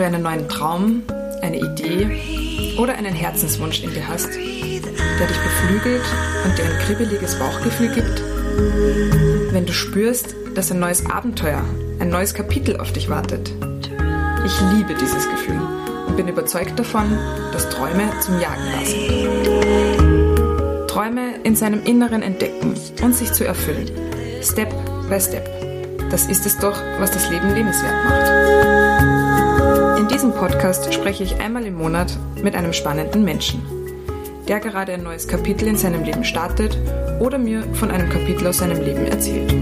du einen neuen Traum, eine Idee oder einen Herzenswunsch in dir hast, der dich beflügelt und dir ein kribbeliges Bauchgefühl gibt? Wenn du spürst, dass ein neues Abenteuer, ein neues Kapitel auf dich wartet? Ich liebe dieses Gefühl und bin überzeugt davon, dass Träume zum Jagen da sind. Träume in seinem Inneren entdecken und sich zu erfüllen. Step by Step. Das ist es doch, was das Leben lebenswert macht. In diesem Podcast spreche ich einmal im Monat mit einem spannenden Menschen, der gerade ein neues Kapitel in seinem Leben startet oder mir von einem Kapitel aus seinem Leben erzählt.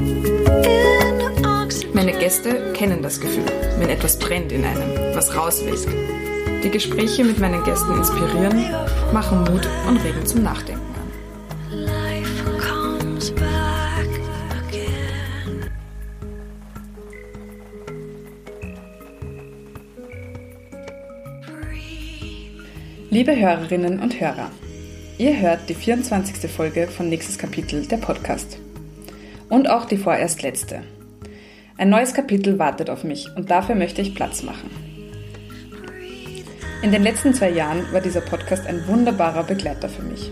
Meine Gäste kennen das Gefühl, wenn etwas brennt in einem, was raus will. Die Gespräche mit meinen Gästen inspirieren, machen Mut und regen zum Nachdenken Liebe Hörerinnen und Hörer, ihr hört die 24. Folge von Nächstes Kapitel der Podcast. Und auch die vorerst letzte. Ein neues Kapitel wartet auf mich und dafür möchte ich Platz machen. In den letzten zwei Jahren war dieser Podcast ein wunderbarer Begleiter für mich.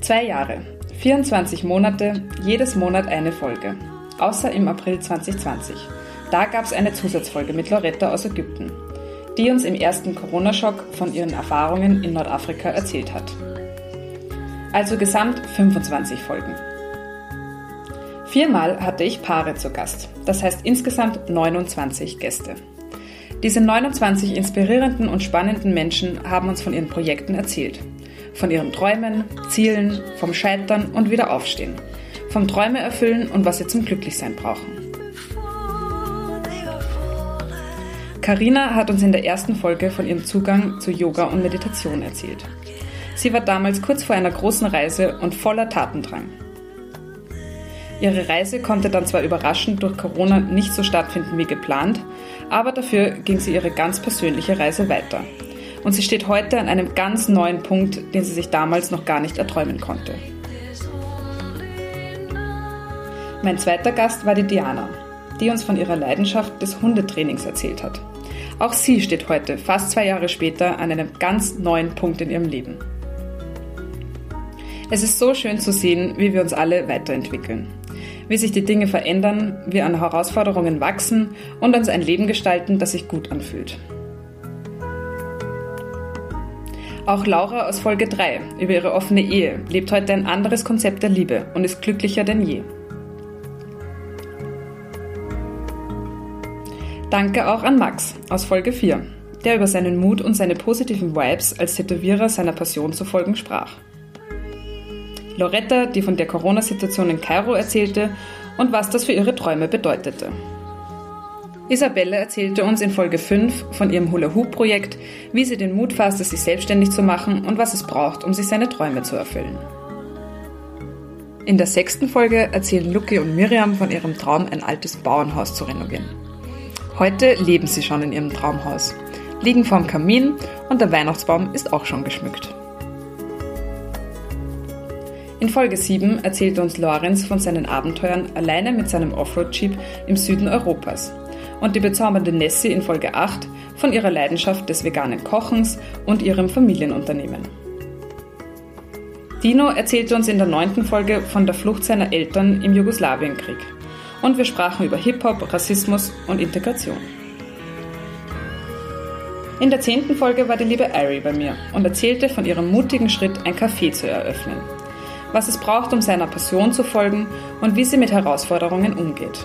Zwei Jahre, 24 Monate, jedes Monat eine Folge. Außer im April 2020. Da gab es eine Zusatzfolge mit Loretta aus Ägypten, die uns im ersten Corona-Schock von ihren Erfahrungen in Nordafrika erzählt hat. Also gesamt 25 Folgen. Viermal hatte ich Paare zu Gast, das heißt insgesamt 29 Gäste. Diese 29 inspirierenden und spannenden Menschen haben uns von ihren Projekten erzählt. Von ihren Träumen, Zielen, vom Scheitern und wieder aufstehen. Vom Träume erfüllen und was sie zum Glücklichsein brauchen. Karina hat uns in der ersten Folge von ihrem Zugang zu Yoga und Meditation erzählt. Sie war damals kurz vor einer großen Reise und voller Tatendrang. Ihre Reise konnte dann zwar überraschend durch Corona nicht so stattfinden wie geplant, aber dafür ging sie ihre ganz persönliche Reise weiter. Und sie steht heute an einem ganz neuen Punkt, den sie sich damals noch gar nicht erträumen konnte. Mein zweiter Gast war die Diana, die uns von ihrer Leidenschaft des Hundetrainings erzählt hat. Auch sie steht heute, fast zwei Jahre später, an einem ganz neuen Punkt in ihrem Leben. Es ist so schön zu sehen, wie wir uns alle weiterentwickeln wie sich die Dinge verändern, wir an Herausforderungen wachsen und uns ein Leben gestalten, das sich gut anfühlt. Auch Laura aus Folge 3 über ihre offene Ehe lebt heute ein anderes Konzept der Liebe und ist glücklicher denn je. Danke auch an Max aus Folge 4, der über seinen Mut und seine positiven Vibes als Tätowierer seiner Passion zu folgen sprach. Loretta, die von der Corona-Situation in Kairo erzählte und was das für ihre Träume bedeutete. Isabelle erzählte uns in Folge 5 von ihrem Hula-Hoop-Projekt, wie sie den Mut fasste, sich selbstständig zu machen und was es braucht, um sich seine Träume zu erfüllen. In der sechsten Folge erzählen Luki und Miriam von ihrem Traum, ein altes Bauernhaus zu renovieren. Heute leben sie schon in ihrem Traumhaus, liegen vorm Kamin und der Weihnachtsbaum ist auch schon geschmückt. In Folge 7 erzählt uns Lorenz von seinen Abenteuern alleine mit seinem Offroad-Jeep im Süden Europas und die bezaubernde Nessie in Folge 8 von ihrer Leidenschaft des veganen Kochens und ihrem Familienunternehmen. Dino erzählte uns in der neunten Folge von der Flucht seiner Eltern im Jugoslawienkrieg und wir sprachen über Hip-Hop, Rassismus und Integration. In der zehnten Folge war die liebe Ari bei mir und erzählte von ihrem mutigen Schritt, ein Café zu eröffnen was es braucht, um seiner Passion zu folgen und wie sie mit Herausforderungen umgeht.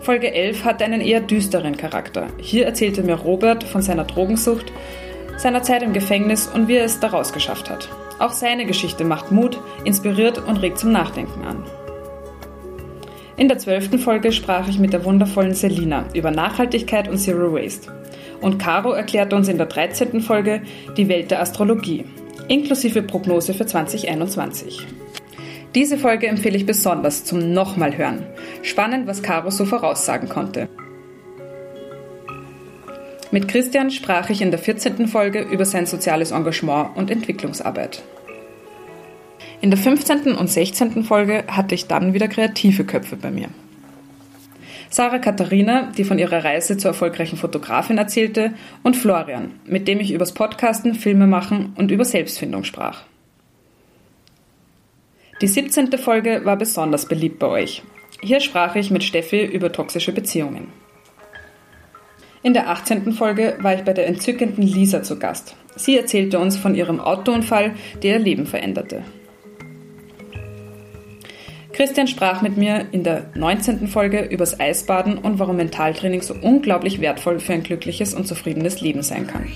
Folge 11 hatte einen eher düsteren Charakter. Hier erzählte mir Robert von seiner Drogensucht, seiner Zeit im Gefängnis und wie er es daraus geschafft hat. Auch seine Geschichte macht Mut, inspiriert und regt zum Nachdenken an. In der zwölften Folge sprach ich mit der wundervollen Selina über Nachhaltigkeit und Zero Waste. Und Caro erklärte uns in der 13. Folge die Welt der Astrologie inklusive Prognose für 2021. Diese Folge empfehle ich besonders zum nochmal hören. Spannend, was Caro so voraussagen konnte. Mit Christian sprach ich in der 14. Folge über sein soziales Engagement und Entwicklungsarbeit. In der 15. und 16. Folge hatte ich dann wieder kreative Köpfe bei mir. Sarah Katharina, die von ihrer Reise zur erfolgreichen Fotografin erzählte, und Florian, mit dem ich übers Podcasten, Filme machen und über Selbstfindung sprach. Die 17. Folge war besonders beliebt bei euch. Hier sprach ich mit Steffi über toxische Beziehungen. In der 18. Folge war ich bei der entzückenden Lisa zu Gast. Sie erzählte uns von ihrem Autounfall, der ihr Leben veränderte. Christian sprach mit mir in der 19. Folge übers Eisbaden und warum Mentaltraining so unglaublich wertvoll für ein glückliches und zufriedenes Leben sein kann.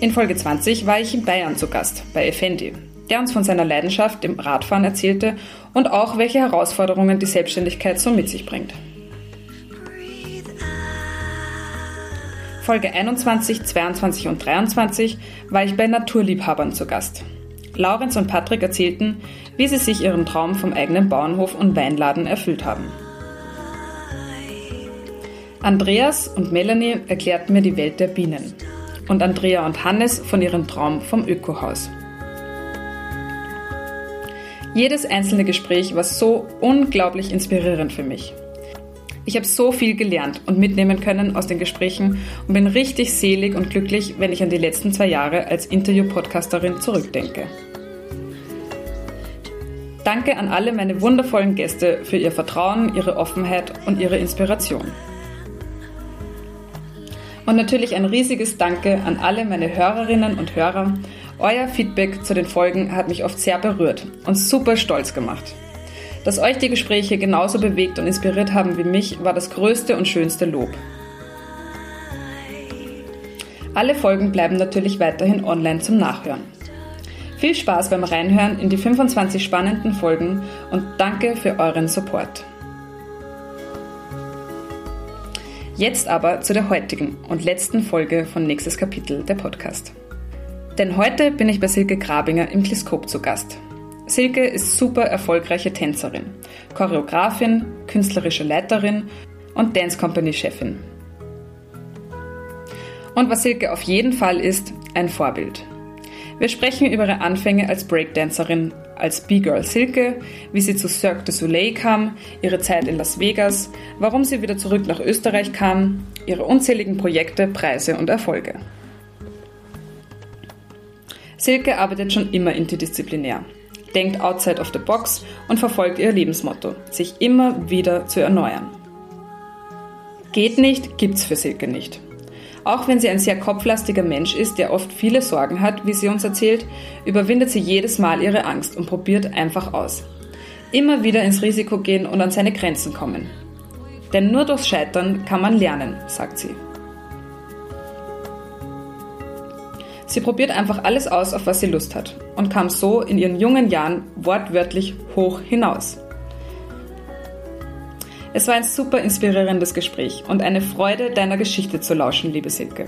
In Folge 20 war ich in Bayern zu Gast, bei Effendi, der uns von seiner Leidenschaft im Radfahren erzählte und auch welche Herausforderungen die Selbstständigkeit so mit sich bringt. Folge 21, 22 und 23 war ich bei Naturliebhabern zu Gast. Laurenz und Patrick erzählten, wie sie sich ihren Traum vom eigenen Bauernhof und Weinladen erfüllt haben. Andreas und Melanie erklärten mir die Welt der Bienen und Andrea und Hannes von ihrem Traum vom Ökohaus. Jedes einzelne Gespräch war so unglaublich inspirierend für mich. Ich habe so viel gelernt und mitnehmen können aus den Gesprächen und bin richtig selig und glücklich, wenn ich an die letzten zwei Jahre als Interview-Podcasterin zurückdenke. Danke an alle meine wundervollen Gäste für ihr Vertrauen, ihre Offenheit und ihre Inspiration. Und natürlich ein riesiges Danke an alle meine Hörerinnen und Hörer. Euer Feedback zu den Folgen hat mich oft sehr berührt und super stolz gemacht. Dass euch die Gespräche genauso bewegt und inspiriert haben wie mich, war das größte und schönste Lob. Alle Folgen bleiben natürlich weiterhin online zum Nachhören. Viel Spaß beim Reinhören in die 25 spannenden Folgen und danke für euren Support. Jetzt aber zu der heutigen und letzten Folge von Nächstes Kapitel der Podcast. Denn heute bin ich bei Silke Grabinger im Kliskop zu Gast. Silke ist super erfolgreiche Tänzerin, Choreografin, künstlerische Leiterin und Dance Company Chefin. Und was Silke auf jeden Fall ist, ein Vorbild. Wir sprechen über ihre Anfänge als Breakdancerin, als B-Girl Silke, wie sie zu Cirque du Soleil kam, ihre Zeit in Las Vegas, warum sie wieder zurück nach Österreich kam, ihre unzähligen Projekte, Preise und Erfolge. Silke arbeitet schon immer interdisziplinär, denkt outside of the box und verfolgt ihr Lebensmotto, sich immer wieder zu erneuern. Geht nicht, gibt's für Silke nicht. Auch wenn sie ein sehr kopflastiger Mensch ist, der oft viele Sorgen hat, wie sie uns erzählt, überwindet sie jedes Mal ihre Angst und probiert einfach aus. Immer wieder ins Risiko gehen und an seine Grenzen kommen. Denn nur durchs Scheitern kann man lernen, sagt sie. Sie probiert einfach alles aus, auf was sie Lust hat und kam so in ihren jungen Jahren wortwörtlich hoch hinaus. Es war ein super inspirierendes Gespräch und eine Freude, deiner Geschichte zu lauschen, liebe Silke.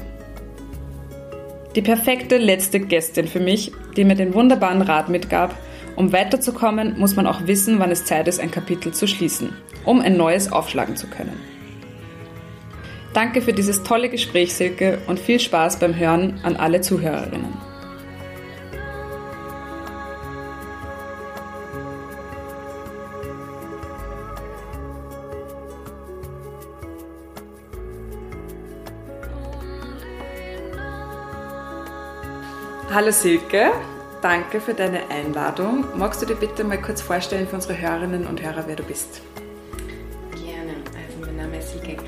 Die perfekte letzte Gästin für mich, die mir den wunderbaren Rat mitgab, um weiterzukommen, muss man auch wissen, wann es Zeit ist, ein Kapitel zu schließen, um ein neues aufschlagen zu können. Danke für dieses tolle Gespräch, Silke, und viel Spaß beim Hören an alle Zuhörerinnen. Hallo Silke, danke für deine Einladung. Magst du dir bitte mal kurz vorstellen für unsere Hörerinnen und Hörer, wer du bist? Gerne. Also mein Name ist Silke.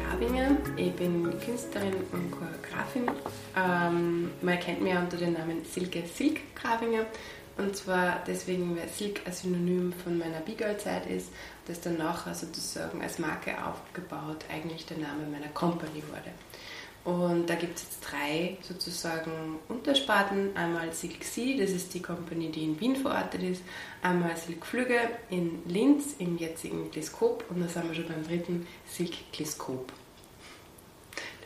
Ich bin Künstlerin und Choreografin. Ähm, man kennt mich unter dem Namen Silke Silk Grabinger. Und zwar deswegen, weil Silk ein Synonym von meiner B-Girl-Zeit ist, das dann nachher sozusagen als Marke aufgebaut eigentlich der Name meiner Company wurde. Und da gibt es jetzt drei sozusagen Untersparten. Einmal Silk Sea, das ist die Company, die in Wien verortet ist. Einmal Silk Flüge in Linz im jetzigen Teleskop. Und da sind wir schon beim dritten Silk Teleskop.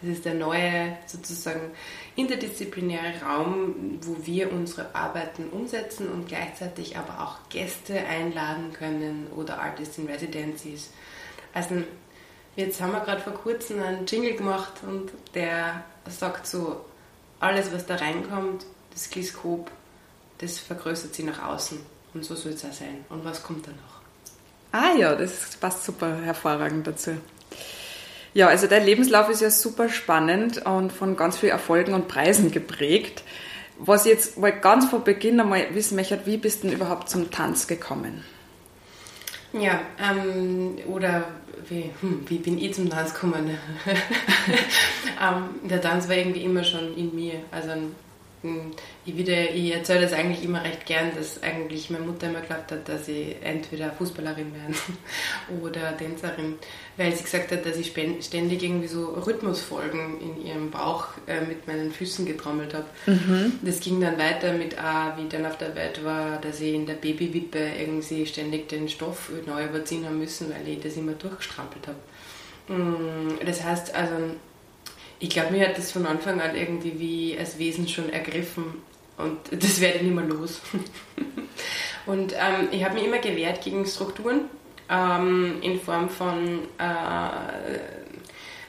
Das ist der neue sozusagen interdisziplinäre Raum, wo wir unsere Arbeiten umsetzen und gleichzeitig aber auch Gäste einladen können oder Artists in Residencies. Also Jetzt haben wir gerade vor kurzem einen Jingle gemacht und der sagt so, alles was da reinkommt, das Gliskop, das vergrößert sich nach außen. Und so soll es auch sein. Und was kommt dann noch? Ah ja, das passt super hervorragend dazu. Ja, also dein Lebenslauf ist ja super spannend und von ganz vielen Erfolgen und Preisen geprägt. Was ich jetzt mal ganz von Beginn einmal wissen möchte, wie bist du denn überhaupt zum Tanz gekommen? Ja, ähm, oder wie, hm, wie bin ich zum Tanz gekommen? ähm, der Tanz war irgendwie immer schon in mir. Also ich, wieder, ich erzähle das eigentlich immer recht gern, dass eigentlich meine Mutter immer geglaubt hat, dass ich entweder Fußballerin werde oder Tänzerin, weil sie gesagt hat, dass ich ständig irgendwie so Rhythmusfolgen in ihrem Bauch äh, mit meinen Füßen getrommelt habe. Mhm. Das ging dann weiter mit, ah, wie ich dann auf der Welt war, dass ich in der Babywippe irgendwie ständig den Stoff neu überziehen haben müssen, weil ich das immer durchgestrampelt habe. Hm, das heißt, also ich glaube, mir hat das von Anfang an irgendwie wie als Wesen schon ergriffen und das werde ich nicht mehr los. und ähm, ich habe mich immer gewehrt gegen Strukturen ähm, in Form von äh,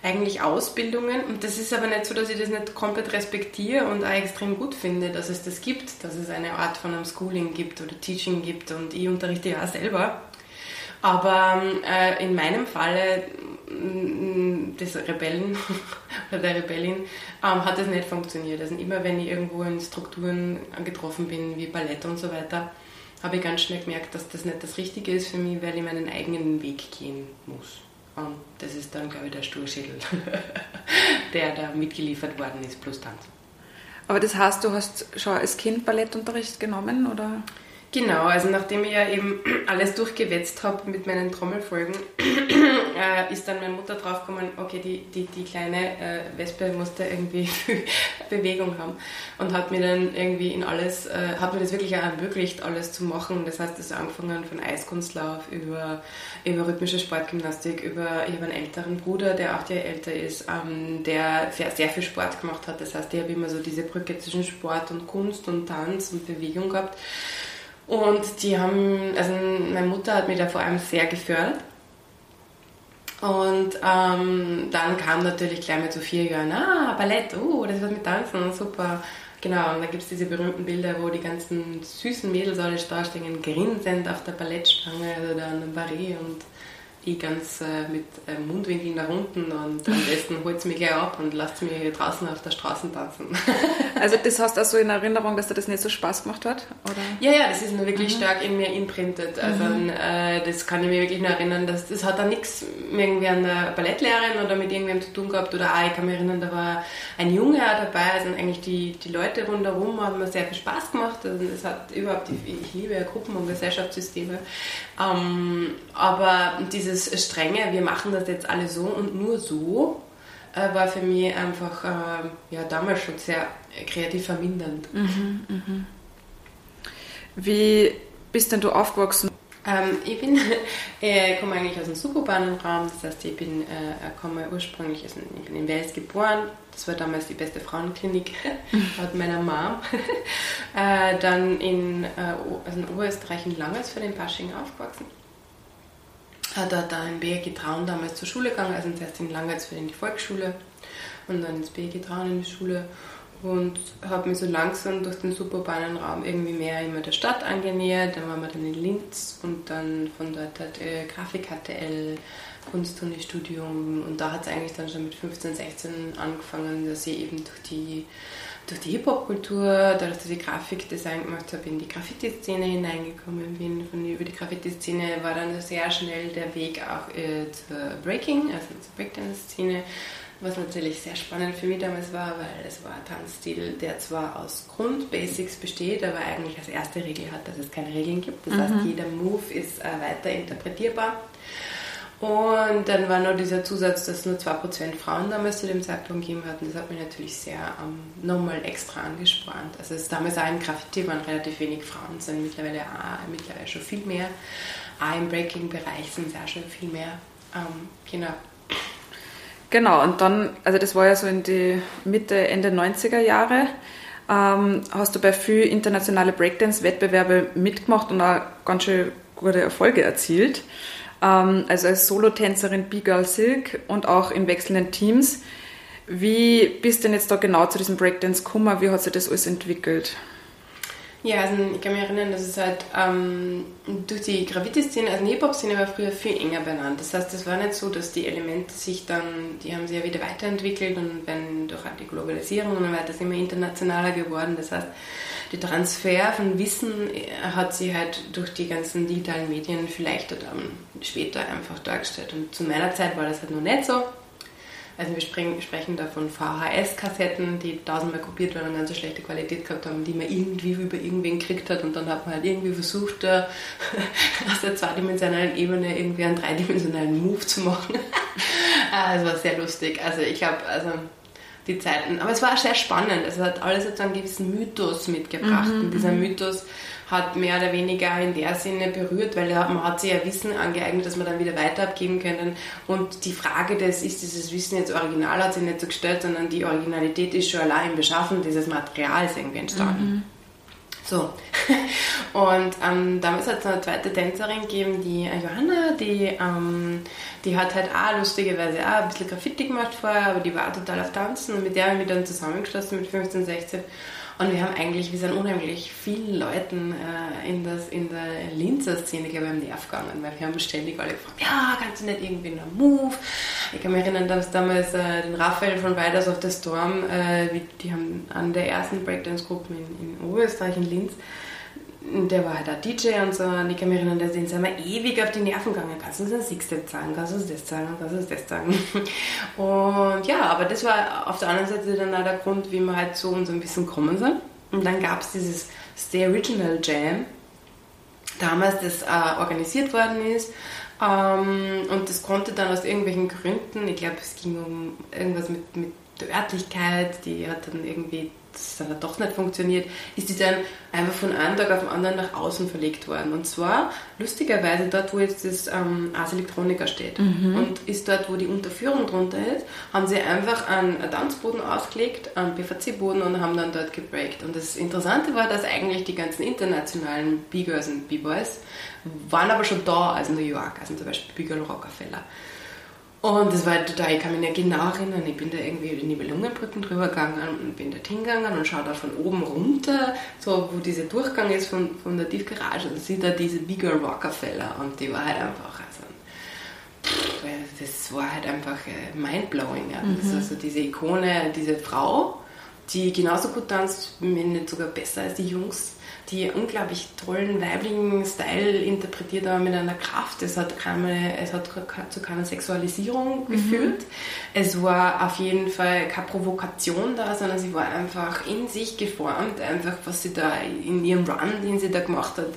eigentlich Ausbildungen. Und das ist aber nicht so, dass ich das nicht komplett respektiere und auch extrem gut finde, dass es das gibt, dass es eine Art von einem Schooling gibt oder Teaching gibt und ich unterrichte ja auch selber. Aber äh, in meinem Falle mm, des Rebellen oder der Rebellin ähm, hat das nicht funktioniert. Also immer wenn ich irgendwo in Strukturen getroffen bin, wie Ballett und so weiter, habe ich ganz schnell gemerkt, dass das nicht das Richtige ist für mich, weil ich meinen eigenen Weg gehen muss. Und das ist dann, glaube ich, der Sturschädel, der da mitgeliefert worden ist, plus Tanz. Aber das heißt, du hast schon als Kind Ballettunterricht genommen, oder? Genau, also nachdem ich ja eben alles durchgewetzt habe mit meinen Trommelfolgen, äh, ist dann meine Mutter draufgekommen, okay, die, die, die kleine äh, Wespe musste irgendwie Bewegung haben und hat mir dann irgendwie in alles, äh, hat mir das wirklich auch ermöglicht, alles zu machen. Das heißt, das angefangen von Eiskunstlauf über, über rhythmische Sportgymnastik, über, ich habe einen älteren Bruder, der acht Jahre älter ist, ähm, der sehr, sehr viel Sport gemacht hat. Das heißt, ich habe immer so diese Brücke zwischen Sport und Kunst und Tanz und Bewegung gehabt. Und die haben, also meine Mutter hat mich da vor allem sehr gefördert. Und ähm, dann kam natürlich gleich mit so vier Jahren, ah, Ballett, oh, das wird mit Tanzen, super. Genau, und da gibt es diese berühmten Bilder, wo die ganzen süßen Mädels alle da stehen, grinsend auf der Ballettstange oder an einem Barret und ich ganz äh, mit äh, Mundwinkeln nach unten und am besten holt es mich gleich ab und lasst mich draußen auf der Straße tanzen. also das hast du auch so in Erinnerung, dass dir das nicht so Spaß gemacht hat? Oder? Ja, ja, das ist nur wirklich mhm. stark in mir imprintet. Also mhm. äh, das kann ich mir wirklich nur erinnern, dass das hat dann nichts irgendwie an der Ballettlehrerin oder mit irgendwem zu tun gehabt oder auch, ich kann mich erinnern, da war ein Junge auch dabei, also eigentlich die, die Leute rundherum haben mir sehr viel Spaß gemacht. Also es hat überhaupt, ich liebe ja Gruppen- und Gesellschaftssysteme, ähm, aber diese dieses strenge, wir machen das jetzt alle so und nur so, äh, war für mich einfach äh, ja, damals schon sehr kreativ vermindernd. Mhm, mh. Wie bist denn du aufgewachsen? Ähm, ich bin, äh, komme eigentlich aus dem suburbanen Raum, das heißt, ich bin, äh, komme ursprünglich, also ich bin in Wels geboren, das war damals die beste Frauenklinik laut meiner Mom. äh, dann in, äh, also in Oberösterreich in Langes für den Pasching aufgewachsen. Hat er da in BG Traun damals zur Schule gegangen, also zuerst in Langertsfeld in die Volksschule. Und dann ins BG Traun in die Schule und habe mich so langsam durch den suburbanen Raum irgendwie mehr immer der Stadt angenähert. Dann waren wir dann in Linz und dann von dort hat äh, Grafik HTL, Kunstunistudium und da hat es eigentlich dann schon mit 15, 16 angefangen, dass ich eben durch die durch die Hip-Hop-Kultur, dadurch, dass ich Grafikdesign gemacht habe, in die Graffiti-Szene hineingekommen bin. Von über die Graffiti-Szene war dann sehr schnell der Weg auch äh, zur Breaking, also zur Breakdance-Szene, was natürlich sehr spannend für mich damals war, weil es war ein Tanzstil, der zwar aus Grundbasics besteht, aber eigentlich als erste Regel hat, dass es keine Regeln gibt. Das mhm. heißt, jeder Move ist äh, weiter interpretierbar. Und dann war noch dieser Zusatz, dass nur 2% Frauen damals zu dem Zeitpunkt gegeben hatten. Das hat mich natürlich sehr ähm, nochmal extra angespannt. Also es damals auch im Graffiti waren relativ wenig Frauen, sind mittlerweile, auch, mittlerweile schon viel mehr. Auch im Breaking-Bereich sind es auch schon viel mehr. Ähm, genau. Genau, und dann, also das war ja so in die Mitte, Ende 90er Jahre, ähm, hast du bei vielen internationale Breakdance-Wettbewerbe mitgemacht und auch ganz schön gute Erfolge erzielt. ähm, also als Solotänzerin B-Girl Silk und auch in wechselnden Teams. Wie bist du denn jetzt da genau zu diesem Breakdance gekommen? Wie hat sich das alles entwickelt? Ja, also ich kann mich erinnern, dass es halt ähm, durch die Graffiti-Szene, also die Hip-Hop-Szene war früher viel enger benannt. Das heißt, es war nicht so, dass die Elemente sich dann, die haben sich ja wieder weiterentwickelt und wenn durch die Globalisierung und weiter ist immer internationaler geworden. Das heißt, der Transfer von Wissen äh, hat sich halt durch die ganzen digitalen Medien vielleicht dann später einfach dargestellt. Und zu meiner Zeit war das halt noch nicht so. Also wir sprechen da von VHS-Kassetten, die tausendmal kopiert waren und ganz so schlechte Qualität gehabt haben, die man irgendwie über irgendwen gekriegt hat und dann hat man halt irgendwie versucht, da aus der zweidimensionalen Ebene irgendwie einen dreidimensionalen Move zu machen. Ah, es war sehr lustig. Also ich habe, also die Zeiten, aber es war auch sehr spannend. Es hat alles jetzt einen gewissen Mythos mitgebracht mhm, und dieser mhm. Mythos hat mehr oder weniger in der Sinne berührt, weil man hat sich ja Wissen angeeignet, das man dann wieder weiter abgeben können. Und die Frage des, ist dieses Wissen jetzt original, hat sich nicht so gestellt, sondern die Originalität ist schon allein im Beschaffen dieses Materials irgendwie entstanden. Mhm. So. Und ähm, damals hat es eine zweite Tänzerin gegeben, die äh, Johanna, die, ähm, die hat halt auch lustigerweise auch ein bisschen Graffiti gemacht vorher, aber die war total auf Tanzen und mit der habe ich mich dann zusammengeschlossen mit 15, 16 und wir haben eigentlich, wir sind unheimlich vielen Leuten äh, in, das, in der Linzer Szene, glaube ich, am Nerv gegangen, weil wir haben ständig alle gefragt, ja, kannst du nicht irgendwie einen Move? Ich kann mich erinnern, dass damals äh, den Raphael von Riders of the Storm, äh, die haben an der ersten Breakdance-Gruppe in, in Oberösterreich, in Linz, der war halt auch DJ und so, und ich kann mich erinnern, da sind immer ewig auf die Nerven gegangen. Kannst du uns ein Sixstep sagen? Kannst du uns das sagen? Kannst du uns das sagen? Und ja, aber das war auf der anderen Seite dann auch der Grund, wie wir halt und so ein bisschen gekommen sind. Und dann gab es dieses Stay Original Jam, damals das äh, organisiert worden ist. Ähm, und das konnte dann aus irgendwelchen Gründen, ich glaube, es ging um irgendwas mit, mit der Örtlichkeit, die hat dann irgendwie das dann doch nicht funktioniert, ist die dann einfach von einem Tag auf den anderen nach außen verlegt worden. Und zwar lustigerweise dort, wo jetzt das ähm, Ars Electronica steht. Mhm. Und ist dort, wo die Unterführung drunter ist, haben sie einfach einen Tanzboden ausgelegt, einen PVC-Boden und haben dann dort gebreakt. Und das Interessante war, dass eigentlich die ganzen internationalen B-Girls und B-Boys waren aber schon da, also New York, also zum Beispiel B-Girl Rockefeller. Und das war halt total, ich kann mich nicht genau erinnern, ich bin da irgendwie in die Nibelungenbrücken drüber gegangen und bin dort hingegangen und schaue da von oben runter, so wo dieser Durchgang ist von, von der Tiefgarage und sehe da diese Bigger Rockefeller und die war halt einfach, also, pff, das war halt einfach äh, mindblowing. Ja. Mhm. also diese Ikone, diese Frau, die genauso gut tanzt, wenn nicht sogar besser als die Jungs die unglaublich tollen weiblichen Style interpretiert, aber mit einer Kraft. Es hat, keine, es hat zu keiner Sexualisierung mhm. geführt. Es war auf jeden Fall keine Provokation da, sondern sie war einfach in sich geformt, einfach was sie da in ihrem Run, den sie da gemacht hat,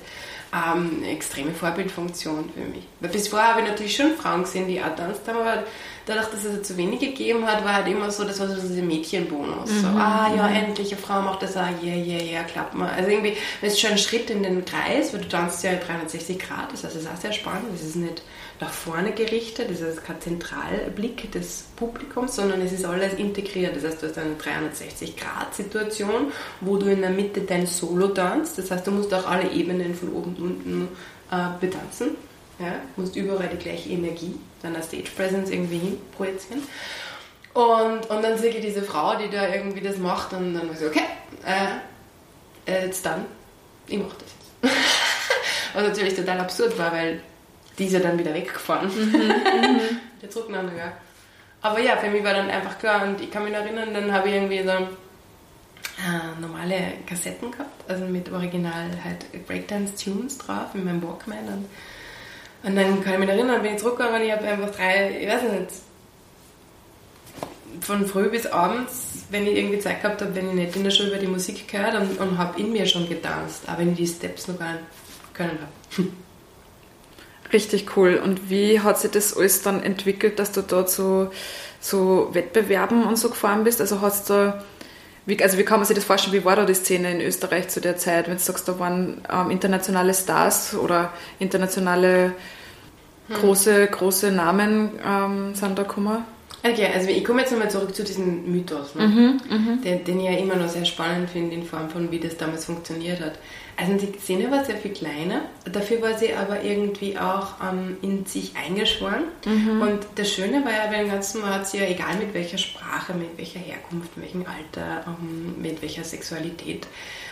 ähm, extreme Vorbildfunktion für mich. Weil bis vorher habe ich natürlich schon Frauen gesehen, die auch tanzt haben, aber dadurch, dass es zu wenig gegeben hat, war halt immer so, das war so dieser Mädchenbonus. Mhm. So, ah ja, mhm. endlich, eine Frau macht das, ah yeah, yeah, yeah, klappt mal. Also irgendwie, das ist schon ein Schritt in den Kreis, weil du tanzt ja 360 Grad, das heißt, das ist auch sehr spannend, das ist nicht nach vorne gerichtet, das ist kein Zentralblick des Publikums, sondern es ist alles integriert. Das heißt, du hast eine 360-Grad-Situation, wo du in der Mitte dein Solo tanzt. Das heißt, du musst auch alle Ebenen von oben und unten äh, betanzen. Ja? Du musst überall die gleiche Energie deiner Stage Presence irgendwie hin projizieren. Und, und dann sehe ich diese Frau, die da irgendwie das macht und dann so, okay, äh, jetzt dann, ich mache das jetzt. Was natürlich total absurd war, weil die ist ja dann wieder weggefahren. Mhm, mhm. Der Zurücknahme, ja. Aber ja, für mich war dann einfach klar und ich kann mich erinnern, dann habe ich irgendwie so äh, normale Kassetten gehabt, also mit original halt Breakdance-Tunes drauf in meinem Walkman und, und dann kann ich mich erinnern, bin ich zurückgekommen und ich habe einfach drei, ich weiß nicht, von früh bis abends, wenn ich irgendwie Zeit gehabt habe, wenn ich nicht in der Schule über die Musik gehört und, und habe in mir schon getanzt, auch wenn ich die Steps noch gar nicht können habe. Richtig cool. Und wie hat sich das alles dann entwickelt, dass du dort so, so Wettbewerben und so gefahren bist? Also hast du, wie, also wie kann man sich das vorstellen, wie war da die Szene in Österreich zu der Zeit, wenn du sagst, da waren ähm, internationale Stars oder internationale hm. große, große Namen ähm, sind da gekommen? Okay, also ich komme jetzt nochmal zurück zu diesem Mythos, ne? mhm, den, den, ich ja immer noch sehr spannend finde in Form von, wie das damals funktioniert hat. Also die Szene war sehr viel kleiner, dafür war sie aber irgendwie auch ähm, in sich eingeschworen. Mhm. Und das Schöne war ja, bei dem Ganzen, man hat sie ja, egal mit welcher Sprache, mit welcher Herkunft, mit welchem Alter, ähm, mit welcher Sexualität,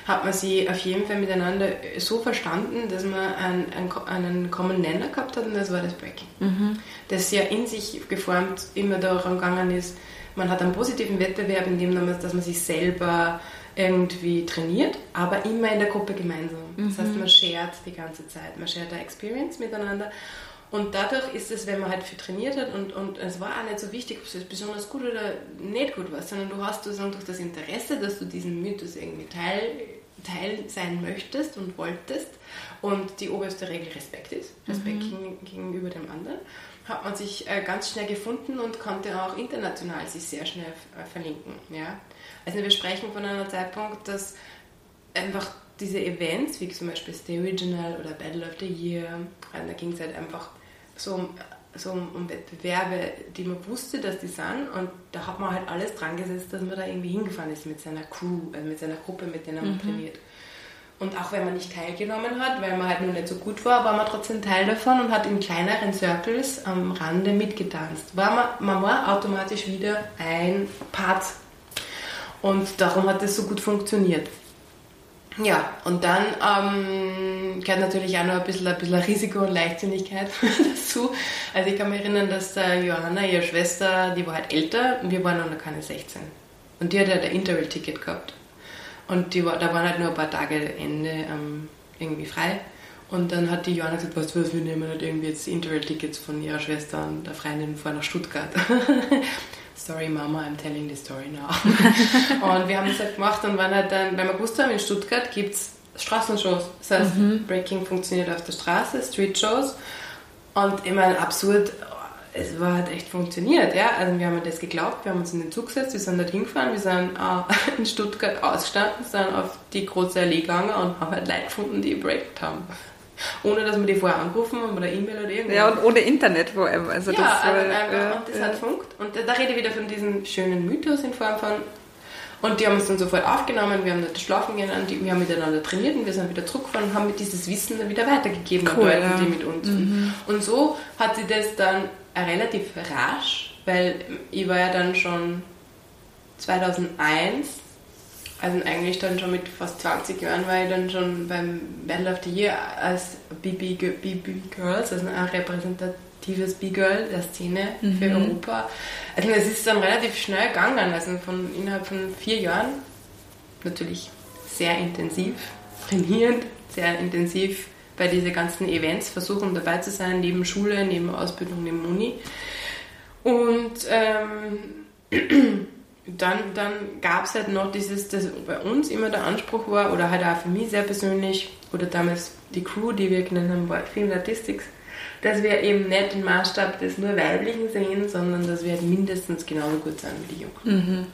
hat man sie auf jeden Fall miteinander so verstanden, dass man einen, einen Common Nenner gehabt hat und das war das Breaking. Mhm. Das ja in sich geformt immer daran gegangen ist, man hat einen positiven Wettbewerb, in dem dass man sich selber irgendwie trainiert, aber immer in der Gruppe gemeinsam. Mhm. Das heißt, mhm. man shared die ganze Zeit, man shared eine Experience miteinander. Und dadurch ist es, wenn man halt viel trainiert hat und, und es war auch nicht so wichtig, ob es besonders gut oder nicht gut war, sondern du hast sozusagen durch das Interesse, dass du diesen Mythos irgendwie Teil, Teil sein möchtest und wolltest und die oberste Regel Respekt ist, Respekt mhm. gegenüber dem anderen, hat man sich äh, ganz schnell gefunden und konnte auch international sich sehr schnell verlinken. Ja? Also wir sprechen von einem Zeitpunkt, dass einfach diese Events, wie zum Beispiel Stay Original oder Battle of the Year, äh, da ging es halt einfach so um, so um Wettbewerbe, die man wusste, dass die sind und da hat man halt alles dran gesetzt, dass man da irgendwie hingefahren ist mit seiner Crew, also mit seiner Gruppe, mit der man mhm. trainiert. Und auch wenn man nicht teilgenommen hat, weil man halt nur nicht so gut war, war man trotzdem Teil davon und hat in kleineren Circles am Rande mitgetanzt. War man, man war automatisch wieder ein Part. Und darum hat es so gut funktioniert. Ja, und dann ähm, gehört natürlich auch noch ein bisschen, ein bisschen Risiko und Leichtsinnigkeit dazu. Also ich kann mich erinnern, dass äh, Johanna, ihre Schwester, die war halt älter und wir waren noch keine 16. Und die hat halt ein Interrail-Ticket gehabt. Und die war, da waren halt nur ein paar Tage Ende ähm, irgendwie frei. Und dann hat die Johanna gesagt, weißt du was, wir nehmen halt irgendwie jetzt Interrail-Tickets von ihrer Schwester und der Freundin vor nach Stuttgart. Sorry Mama, I'm telling the story now. und wir haben das halt gemacht und waren halt dann, weil wir gewusst haben, in Stuttgart gibt es Straßenshows. Das heißt, mhm. Breaking funktioniert auf der Straße, Street-Shows. Und immer absurd, es war halt echt funktioniert, ja. Also wir haben das geglaubt, wir haben uns in den Zug gesetzt, wir sind dort hingefahren, wir sind äh, in Stuttgart ausgestanden, sind auf die große Allee gegangen und haben halt Leute gefunden, die gebreakt haben. Ohne dass wir die vorher angerufen haben oder E-Mail oder irgendwas. Ja, und ohne Internet vor allem. Also ja, das, also äh, einfach, und das äh, hat funkt. Und da rede ich wieder von diesem schönen Mythos in Form von und die haben uns dann sofort aufgenommen, wir haben dort schlafen gehen, wir haben miteinander trainiert und wir sind wieder zurückgefahren und haben mit dieses Wissen dann wieder weitergegeben cool, an Leute, ja. die mit uns. Mhm. Und so hat sie das dann relativ rasch, weil ich war ja dann schon 2001, also eigentlich dann schon mit fast 20 Jahren war ich dann schon beim Battle of the Year als BB, BB Girls, also ein repräsentatives B-Girl der Szene mhm. für Europa. Also es ist dann relativ schnell gegangen, also von innerhalb von vier Jahren natürlich sehr intensiv trainierend, sehr intensiv bei diesen ganzen Events versuchen dabei zu sein, neben Schule, neben Ausbildung, neben Uni. Und ähm, dann, dann gab es halt noch dieses, das bei uns immer der Anspruch war, oder halt auch für mich sehr persönlich, oder damals die Crew, die wir genannt haben, White Film Statistics, dass wir eben nicht den Maßstab des nur Weiblichen sehen, sondern dass wir halt mindestens genauso gut sein wie die Jungen. Mhm.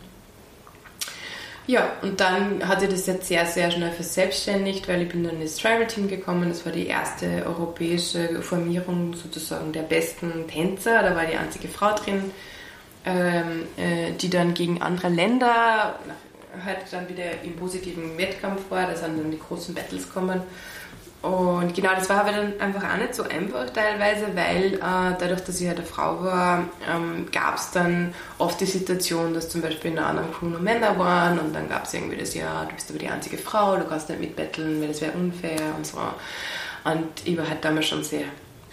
Ja, und dann hat sich das jetzt sehr, sehr schnell verselbstständigt, weil ich bin dann ins Tribal Team gekommen. Das war die erste europäische Formierung sozusagen der besten Tänzer. Da war die einzige Frau drin, ähm, äh, die dann gegen andere Länder halt dann wieder im positiven Wettkampf war. Da sind dann die großen Battles gekommen. Und genau, das war aber dann einfach auch nicht so einfach teilweise, weil äh, dadurch, dass ich halt eine Frau war, ähm, gab es dann oft die Situation, dass zum Beispiel in einer anderen Crew nur Männer waren und dann gab es irgendwie das, ja, du bist aber die einzige Frau, du kannst nicht mitbetteln, weil das wäre unfair und so. Und ich war halt damals schon sehr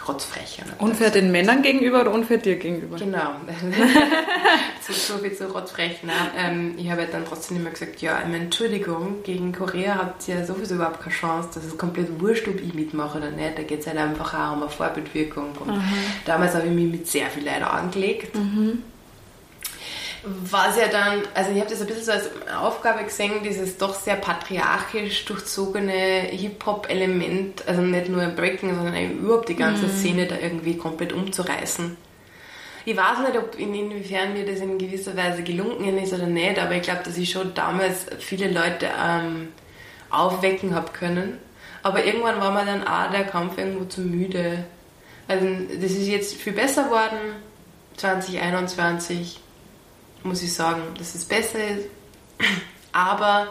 rotzfrech. Unfair den Männern gegenüber oder unfair dir gegenüber? Genau. so, so viel zu rotzfrech. Ne? Ähm, ich habe halt dann trotzdem immer gesagt, ja, eine Entschuldigung, gegen Korea habt ihr sowieso überhaupt keine Chance. Das ist komplett wurscht, ob ich mitmache oder nicht. Da geht es halt einfach auch um eine Vorbildwirkung. Und mhm. damals habe ich mich mit sehr viel Leuten angelegt. Mhm was ja dann, also ich habe das ein bisschen so als Aufgabe gesehen, dieses doch sehr patriarchisch durchzogene Hip-Hop-Element, also nicht nur im Breaking, sondern überhaupt die ganze mhm. Szene da irgendwie komplett umzureißen. Ich weiß nicht, ob in, inwiefern mir das in gewisser Weise gelungen ist oder nicht, aber ich glaube, dass ich schon damals viele Leute ähm, aufwecken habe können. Aber irgendwann war mir dann auch der Kampf irgendwo zu müde. Also das ist jetzt viel besser geworden 2021 muss ich sagen, dass es besser ist. Aber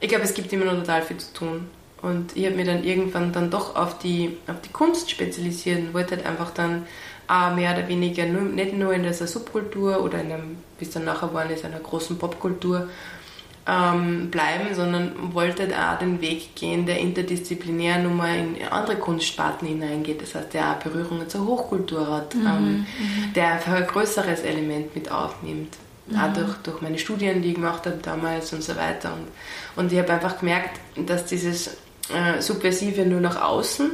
ich glaube, es gibt immer noch total viel zu tun. Und ich habe mich dann irgendwann dann doch auf die, auf die Kunst spezialisiert und wollte halt einfach dann auch mehr oder weniger nur, nicht nur in dieser Subkultur oder in einem, wie es dann nachher war, in einer großen Popkultur ähm, bleiben, sondern wollte halt auch den Weg gehen, der interdisziplinär nochmal in andere Kunstsparten hineingeht. Das heißt, der auch Berührungen zur Hochkultur hat, mhm, ähm, mhm. der einfach ein größeres Element mit aufnimmt. Auch durch, durch meine Studien, die ich gemacht habe damals und so weiter. Und, und ich habe einfach gemerkt, dass dieses äh, Subversive nur nach außen,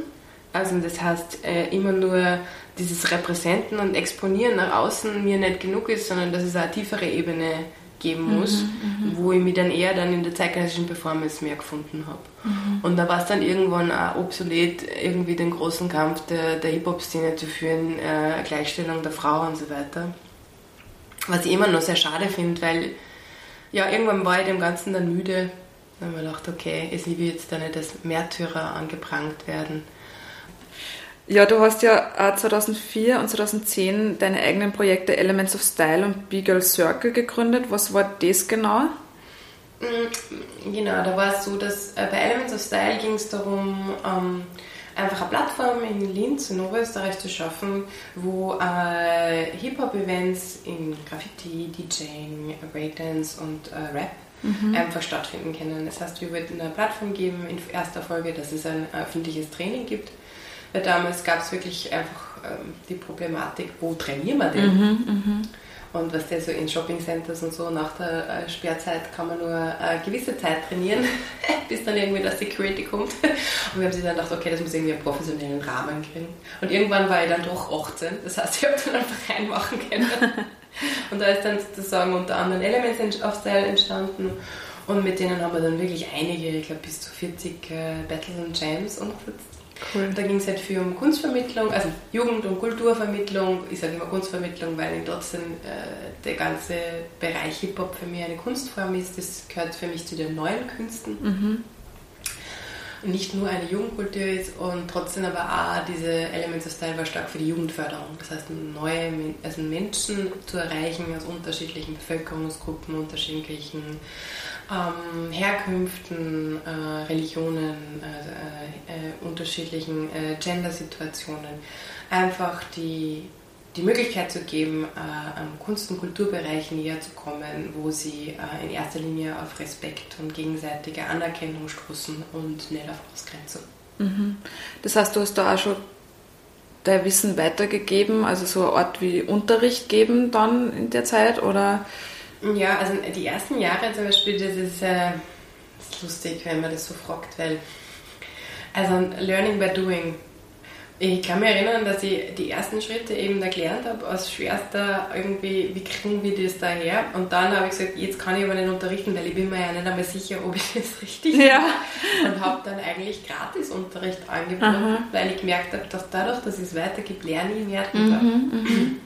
also das heißt äh, immer nur dieses Repräsenten und Exponieren nach außen mir nicht genug ist, sondern dass es eine tiefere Ebene geben muss, mhm, mhm, wo ich mich dann eher dann in der zeitgenössischen Performance mehr gefunden habe. Mhm. Und da war es dann irgendwann auch obsolet, irgendwie den großen Kampf der, der Hip-Hop-Szene zu führen, äh, Gleichstellung der Frau und so weiter. Was ich immer noch sehr schade finde, weil ja, irgendwann war ich dem Ganzen dann müde. Dann habe ich mir gedacht, okay, es will jetzt da nicht als Märtyrer angeprangt werden. Ja, du hast ja 2004 und 2010 deine eigenen Projekte Elements of Style und Beagle Circle gegründet. Was war das genau? Mm, genau, da war es so, dass äh, bei Elements of Style ging es darum, ähm, einfach eine Plattform in Linz, in Oberösterreich zu schaffen, wo äh, Hip-Hop-Events in Graffiti, DJing, Breakdance und äh, Rap mhm. einfach stattfinden können. Das heißt, wir wollten eine Plattform geben in erster Folge, dass es ein öffentliches Training gibt weil damals gab es wirklich einfach ähm, die Problematik, wo trainieren wir denn? Mhm, mh. Und was der so in Shoppingcenters und so nach der äh, Sperrzeit kann man nur eine gewisse Zeit trainieren, bis dann irgendwie das Security kommt. Und wir haben sich dann gedacht, okay, das muss irgendwie einen professionellen Rahmen kriegen. Und irgendwann war ich dann doch 18, das heißt, ich habe dann einfach reinmachen können. Und da ist dann sozusagen unter anderem Elements of Style entstanden. Und mit denen haben wir dann wirklich einige, ich glaube bis zu 40 äh, Battles und Jams umgesetzt. Cool. Da ging es halt viel um Kunstvermittlung, also Jugend- und Kulturvermittlung. Ich sage immer Kunstvermittlung, weil trotzdem äh, der ganze Bereich Hip-Hop für mich eine Kunstform ist. Das gehört für mich zu den neuen Künsten. Mhm. Und nicht nur eine Jugendkultur ist und trotzdem aber auch diese Elements of Style war stark für die Jugendförderung. Das heißt, neue also Menschen zu erreichen aus unterschiedlichen Bevölkerungsgruppen, unterschiedlichen ähm, Herkünften, äh, Religionen, äh, äh, unterschiedlichen äh, Gender-Situationen einfach die, die Möglichkeit zu geben, äh, am Kunst- und Kulturbereich näher zu kommen, wo sie in erster Linie auf Respekt und gegenseitige Anerkennung stoßen und nicht auf Ausgrenzung. Mhm. Das heißt, du hast da auch schon dein Wissen weitergegeben, also so eine Art wie Unterricht geben dann in der Zeit oder? Ja, also die ersten Jahre zum Beispiel, das ist, äh, das ist lustig, wenn man das so fragt, weil, also Learning by Doing. Ich kann mich erinnern, dass ich die ersten Schritte eben da gelernt habe, als Schwerster irgendwie, wie kriegen wir das da her? Und dann habe ich gesagt, jetzt kann ich aber nicht unterrichten, weil ich bin mir ja nicht einmal sicher, ob ich das richtig ja. mache. Und habe dann eigentlich Gratisunterricht angeboten, Aha. weil ich gemerkt habe, dass dadurch, dass ich es weitergebe, lerne ich mehr. Mhm, mhm.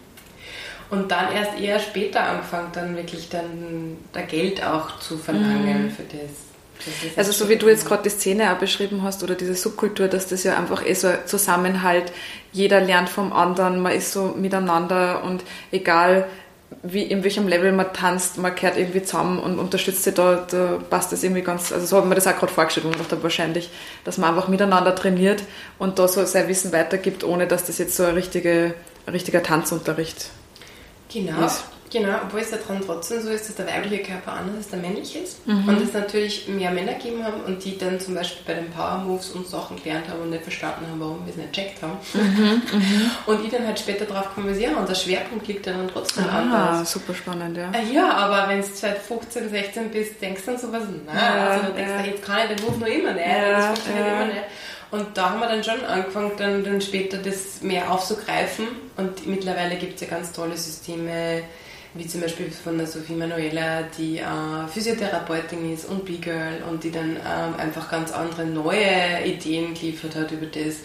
Und dann erst eher später angefangen, dann wirklich dann da Geld auch zu verlangen mhm. für das. Also so wie du jetzt gerade die Szene auch beschrieben hast oder diese Subkultur, dass das ja einfach eh so ein Zusammenhalt, jeder lernt vom anderen, man ist so miteinander und egal wie in welchem Level man tanzt, man kehrt irgendwie zusammen und unterstützt sich da, da passt das irgendwie ganz, also so hat man das auch gerade vorgestellt und dachte wahrscheinlich, dass man einfach miteinander trainiert und da so sein Wissen weitergibt, ohne dass das jetzt so ein, richtige, ein richtiger Tanzunterricht Genau. Ist. Genau, obwohl es ja dran trotzdem so ist, dass der weibliche Körper anders als der männliche ist. Mhm. Und es natürlich mehr Männer gegeben haben und die dann zum Beispiel bei den Power Moves und Sachen gelernt haben und nicht verstanden haben, warum wir es nicht checkt haben. Mhm, mhm. und ich dann halt später drauf gekommen ja, und der Schwerpunkt liegt dann trotzdem ah, anders. super spannend, ja. Ah, ja, aber wenn du seit 15, 16 bist, denkst du dann sowas, nein, ja, also du denkst, ja. jetzt kann ich den Move noch immer nicht, ja, das funktioniert ja. immer nicht. Und da haben wir dann schon angefangen, dann, dann später das mehr aufzugreifen. Und mittlerweile gibt es ja ganz tolle Systeme, wie zum Beispiel von der Sophie Manuela, die äh, Physiotherapeutin ist und B-Girl und die dann ähm, einfach ganz andere neue Ideen geliefert hat über das,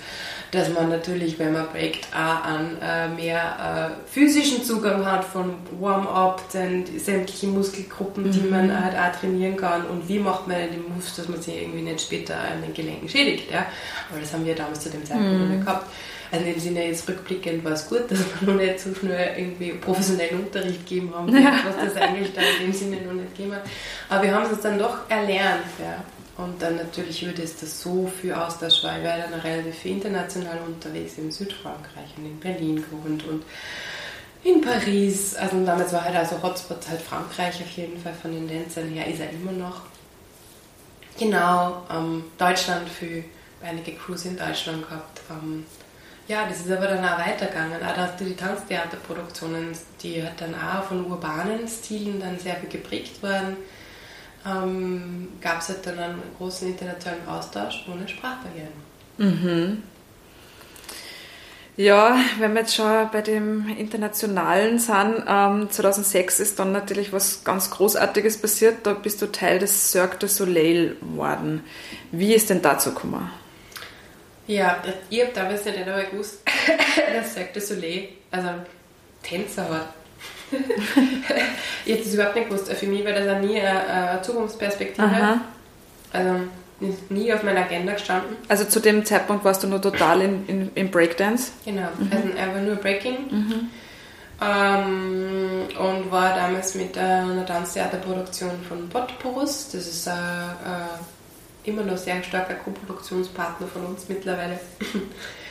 dass man natürlich, wenn man breakt, auch an äh, mehr äh, physischen Zugang hat von Warm-up, sämtliche Muskelgruppen, mhm. die man halt auch trainieren kann und wie macht man die Moves, dass man sich irgendwie nicht später an den Gelenken schädigt. Ja? Aber das haben wir damals zu dem Zeitpunkt mhm. nicht gehabt. Also in dem Sinne jetzt rückblickend war es gut, dass wir noch nicht so schnell irgendwie professionellen Unterricht gegeben haben, ja. was das eigentlich da in dem Sinne noch nicht gegeben hat. Aber wir haben es uns dann doch erlernt, ja. Und dann natürlich würde es das so Austausch war. Ich war dann relativ international unterwegs in Südfrankreich und in Berlin gewohnt und in Paris. Also damals war halt also Hotspot halt Frankreich auf jeden Fall von den Tänzern her, ist er immer noch. Genau, ähm, Deutschland für einige Crews in Deutschland gehabt. Ähm, ja, das ist aber dann auch weitergegangen. Auch da hast du die Tanztheaterproduktionen, die hat dann auch von urbanen Stilen dann sehr viel geprägt worden ähm, gab es halt dann einen großen internationalen Austausch ohne Sprachbarrieren. Mhm. Ja, wenn wir jetzt schon bei dem Internationalen sind, ähm, 2006 ist dann natürlich was ganz Großartiges passiert. Da bist du Teil des Cirque du Soleil geworden. Wie ist denn dazu gekommen? Ja, ich habe damals nicht einmal gewusst, dass Cirque du Soleil, also Tänzer hat. Ich hätte das überhaupt nicht gewusst. Für mich war das auch nie eine, eine Zukunftsperspektive. Aha. Also nie auf meiner Agenda gestanden. Also zu dem Zeitpunkt warst du nur total in, in, in Breakdance? Genau, mhm. also einfach nur Breaking. Mhm. Ähm, und war damals mit einer Tanztheaterproduktion von Potporus. Das ist äh, äh, immer noch sehr starker Co-Produktionspartner von uns mittlerweile.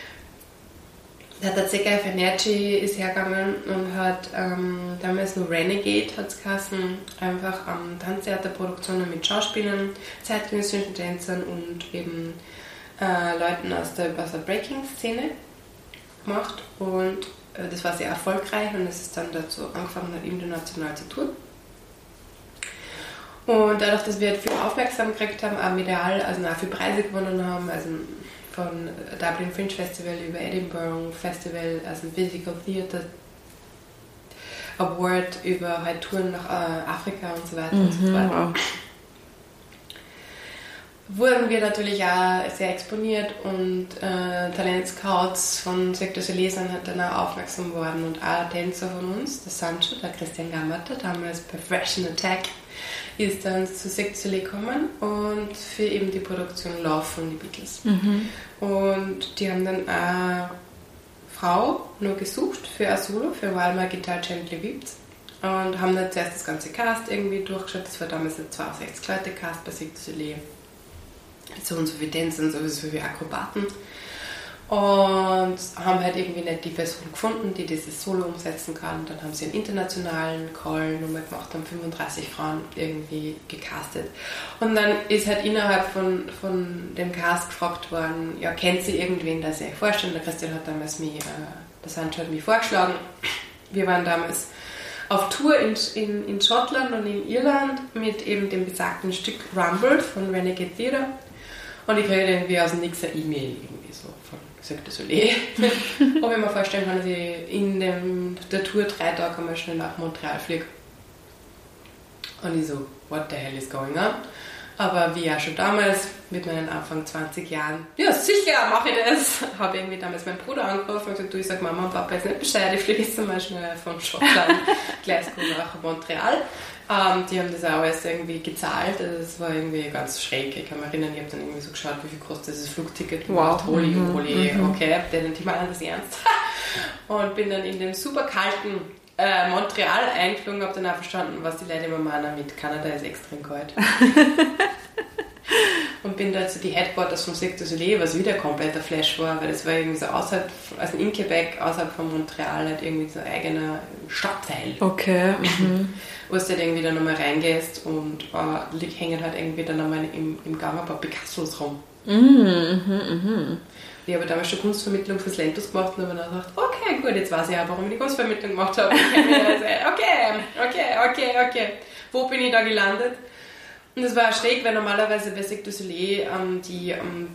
Der ZKF Energy ist hergegangen und hat ähm, damals nur Renegade hat geheißen, einfach ähm, Tanztheaterproduktionen mit Schauspielern, zeitgenössischen Tänzern und eben äh, Leuten aus der, aus Breaking-Szene gemacht und äh, das war sehr erfolgreich und es ist dann dazu angefangen hat, international zu tun. Und dadurch, dass wir halt viel Aufmerksamkeit gekriegt haben, auch medial, also auch viele Preise gewonnen haben, also von Dublin Fringe Festival über Edinburgh Festival, also Physical Theatre Award, über halt Touren nach äh, Afrika und so weiter mhm, und so mhm, fort. Wow. Wurden wir natürlich auch sehr exponiert und äh, Talentscouts von Sektor sind halt dann auch aufmerksam geworden und auch Tänzer von uns, der Sancho, der Christian Gammatter, damals bei Fresh Attack ist dann zu Sexually gekommen und für eben die Produktion Love von den Beatles. Mhm. Und die haben dann eine Frau nur gesucht für ein Solo, für My Guitar Gently Weeps. Und haben dann zuerst das ganze Cast irgendwie durchgeschaut. Das war damals ein 62 Leute Cast bei Sexually. So und so viele Tänzer und so viele Akrobaten und haben halt irgendwie nicht die Person gefunden, die dieses Solo umsetzen kann. Dann haben sie einen internationalen Call nochmal gemacht, haben 35 Frauen irgendwie gecastet. Und dann ist halt innerhalb von, von dem Cast gefragt worden, ja, kennt sie irgendwen, der sich vorstellt? Der Christian hat damals mich, äh, der Sancho hat mich vorgeschlagen. Wir waren damals auf Tour in, in, in Schottland und in Irland mit eben dem besagten Stück Rumble von Renegade Theatre. Und ich kriege irgendwie aus dem Nix eine E-Mail Cirque du Soleil. Ob ich mir vorstellen kann, dass ich in dem, der Tour drei Tage einmal schnell nach Montreal fliege. Und ich so, what the hell is going on? Aber wie ja schon damals, mit meinen Anfang 20 Jahren, ja sicher, mache ich das. Habe irgendwie damals meinen Bruder angerufen und gesagt, du, ich sag Mama und Papa jetzt nicht Bescheid, ich fliege jetzt einmal schnell von Schottland, Glasgow nach Montreal. Ähm, die haben das auch alles irgendwie gezahlt. Also das war irgendwie ganz schräg. Ich kann mich erinnern, ich habe dann irgendwie so geschaut, wie viel kostet dieses Flugticket. Wow. Und holy, mhm. holy, mhm. okay, denen die meinen das ernst. und bin dann in dem super kalten äh, Montreal eingeflogen, habe dann auch verstanden, was die Leute immer meinen mit Kanada ist extrem kalt. und bin da zu die Headquarters vom Cirque du Soleil, was wieder kompletter Flash war, weil das war irgendwie so außerhalb, also in Quebec, außerhalb von Montreal, halt irgendwie so ein eigener Stadtteil. Okay. Mhm. Wo du halt irgendwie dann nochmal reingehst und äh, hängen halt irgendwie dann nochmal im, im Gang ein paar Picassos rum. Mhm, mhm, mhm. Ich habe damals schon Kunstvermittlung fürs Lentus gemacht und habe dann gedacht, okay, gut, jetzt weiß ich auch, warum ich die Kunstvermittlung gemacht habe. okay, okay, okay, okay. Wo bin ich da gelandet? Und das war schräg, weil normalerweise bei Cirque du Soleil ähm, die ähm,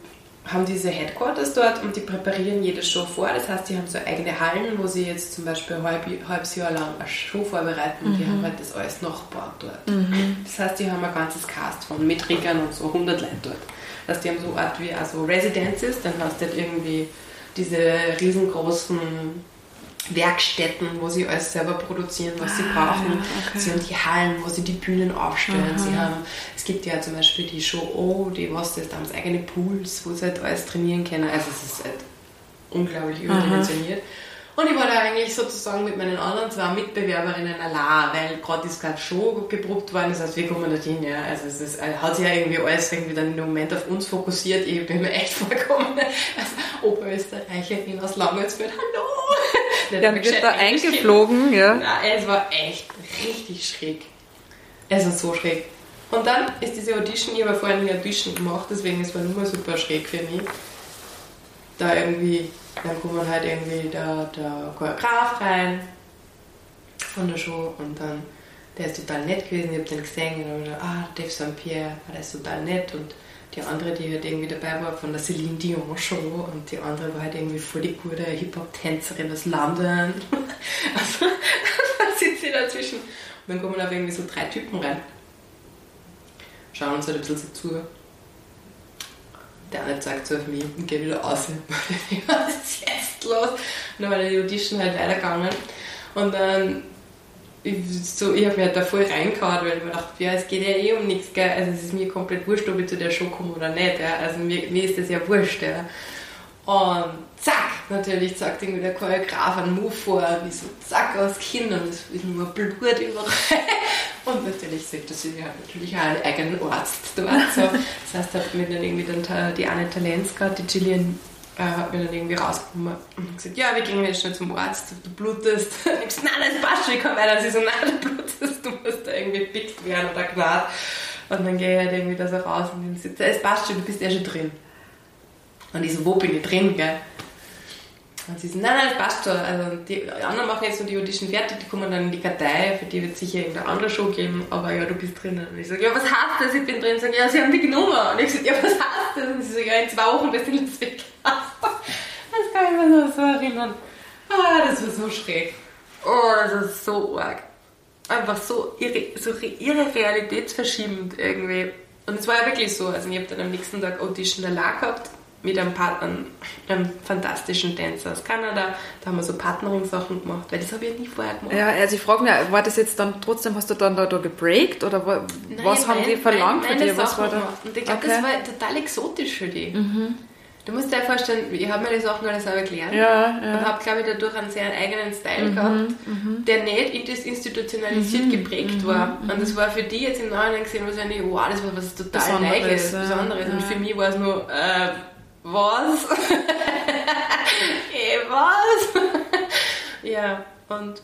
haben diese Headquarters dort und die präparieren jede Show vor. Das heißt, die haben so eigene Hallen, wo sie jetzt zum Beispiel ein halb, halbes Jahr lang eine Show vorbereiten und mhm. die haben halt das alles nachgebaut dort. Mhm. Das heißt, die haben ein ganzes Cast von Mitriggern und so 100 Leute dort. Das heißt, die haben so Art wie also Residences, dann hast du halt irgendwie diese riesengroßen Werkstätten, wo sie alles selber produzieren, was ah, sie brauchen. Okay. Sie haben die Hallen, wo sie die Bühnen aufstellen. Sie haben, es gibt ja zum Beispiel die Show O, die was das, da haben sie eigene Pools, wo sie halt alles trainieren können. Also es ist halt unglaublich überdimensioniert. Und ich war da eigentlich sozusagen mit meinen anderen zwei Mitbewerberinnen allein, weil gerade ist gerade schon geprobt worden, das heißt, wir kommen nicht hin, ja. Also es ist, hat sich ja irgendwie alles irgendwie dann im Moment auf uns fokussiert. Ich bin mir echt vorgekommen als Oberösterreicherin aus Langholzfeld. Hallo! Du bist da eingeflogen, ja. Nein, es war echt richtig schräg. Es war so schräg. Und dann ist diese Audition, ich habe vorher nie Audition gemacht, deswegen ist es nur super schräg für mich. Da irgendwie, dann kommt halt irgendwie der, der Choreograf rein von der Show und dann, der ist total nett gewesen, ich habe den gesehen und dann gesagt, ah, Dave St. Pierre, der ist total nett und die andere, die halt irgendwie dabei war von der Celine Dion Show und die andere war halt irgendwie voll die gute Hip-Hop-Tänzerin aus London. also, da sitzt sie dazwischen. Und dann kommen da irgendwie so drei Typen rein schauen uns halt ein bisschen so zu. Der eine zeigt so auf mich und geht wieder raus. Was ist jetzt los? Und dann war die Audition halt weitergegangen. Und dann, ich, so, ich habe mich halt da voll reingehauen, weil ich mir dachte, ja, es geht ja eh um nichts, gell? Also es ist mir komplett wurscht, ob ich zu der Show komme oder nicht. Ja? Also mir, mir ist das ja wurscht. Ja? Und zack, natürlich zeigt irgendwie der Choreograf einen Move vor, wie so zack aus Kinn und es ist nur Blut überall. Und natürlich sagt sie ja natürlich auch einen eigenen Arzt dort. So. Das heißt, hat mir dann irgendwie dann die Anne Talenska, die Gillian, äh, hat mir dann irgendwie rausgekommen und gesagt, ja, wir gehen jetzt schnell zum Arzt, du blutest. Und ich gesagt, nein, das passt schon, ich komme weiter. Sie so, nein, du blutest, du musst da irgendwie pickt werden oder gnad. Und dann gehe ich halt irgendwie da so raus und dann sagt, es passt schon, du bist ja schon drin. Und ich so, wo bin ich drin, gell? Und sie so, nein, nein, das passt schon. Also die anderen machen jetzt so die Audition fertig, die kommen dann in die Kartei, für die wird es sicher irgendeine andere Show geben, aber ja, du bist drin. Und ich sage, ja, was heißt das? Ich bin drin. Und sage, ja, sie haben die genommen. Und ich sage, ja, was heißt das? Und sie sagen, ja, in zwei Wochen bist du Las Vegas. Das kann ich mir noch so erinnern. Ah, das war so schräg. Oh, das ist so arg. Einfach so irre, so irre realitätsverschiebend irgendwie. Und es war ja wirklich so. Also ich habe dann am nächsten Tag Audition der La gehabt mit einem Partner, einem fantastischen Tänzer aus Kanada. Da haben wir so Partnering-Sachen gemacht, weil das habe ich ja nie vorher gemacht. Ja, also ich frage mich, war das jetzt dann trotzdem, hast du dann da, da gebreakt oder nein, was haben die verlangt von dir? Was war da? Und ich glaube, okay. das war total exotisch für die. Mhm. Du musst dir vorstellen, ich habe mir die Sachen alles selber gelernt ja, ja. und habe, glaube ich, dadurch einen sehr eigenen Style mhm, gehabt, mhm. der nicht institutionalisiert mhm, geprägt mhm, war. Und das war für die jetzt im Nachhinein gesehen wahrscheinlich, wow, das war was total Neues, Besonderes. Ja. Und für mich war es nur, äh, was? eh, was? ja, und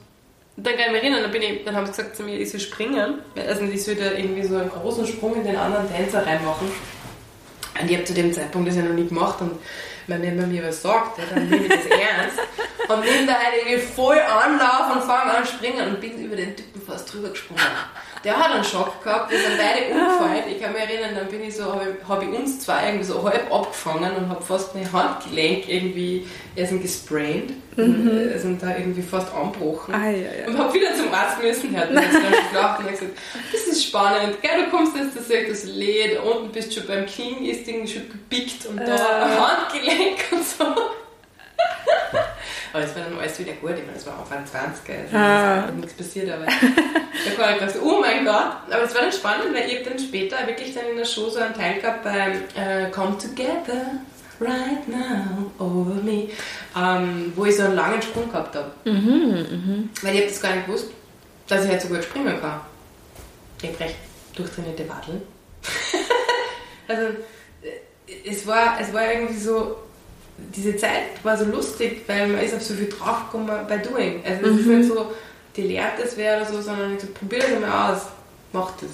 dann kann ich mich erinnern, dann, bin ich, dann haben sie gesagt zu mir, ich soll springen. Also ich soll da irgendwie so einen großen Sprung in den anderen Tänzer reinmachen. Und ich habe zu dem Zeitpunkt das ja noch nie gemacht und wenn man mir was sagt, dann nehme ich das ernst. Und nehme da halt irgendwie voll Anlauf und fange an springen und bin über den Typen fast drüber gesprungen. Der hat einen Schock gehabt, wir sind beide umgefallen. Ich kann mich erinnern, dann bin ich so, habe ich, hab ich uns zwei irgendwie so halb abgefangen und habe fast mein Handgelenk irgendwie erst gesprayt. Mhm. Äh, sind da irgendwie fast angebrochen. Ah, ja, ja. Und habe wieder zum Arzt müssen. Er hat mir dann gelacht und gesagt, das ist spannend. Gell, du kommst jetzt, das sagt das Led, unten bist du schon beim King, ist irgendwie schon gepickt und da äh. Handgelenk und so. Aber es war dann alles wieder gut. Ich meine, es war Anfang 20, also ah. nichts passiert, aber da war ich gedacht, oh mein Gott. Aber es war dann spannend, weil ich dann später wirklich dann in der Show so einen Teil gehabt beim äh, Come Together right now over me, ähm, wo ich so einen langen Sprung gehabt habe. Mhm, mh. Weil ich habe das gar nicht gewusst, dass ich halt so gut springen kann. Ich habe recht durchtrainierte Wadeln. also äh, es war, es war irgendwie so, diese Zeit war so lustig, weil man ist auf so viel draufgekommen bei Doing. Also es mhm. ist nicht so, die lehrt das wäre oder so, sondern ich so, probier das mal aus, mach das.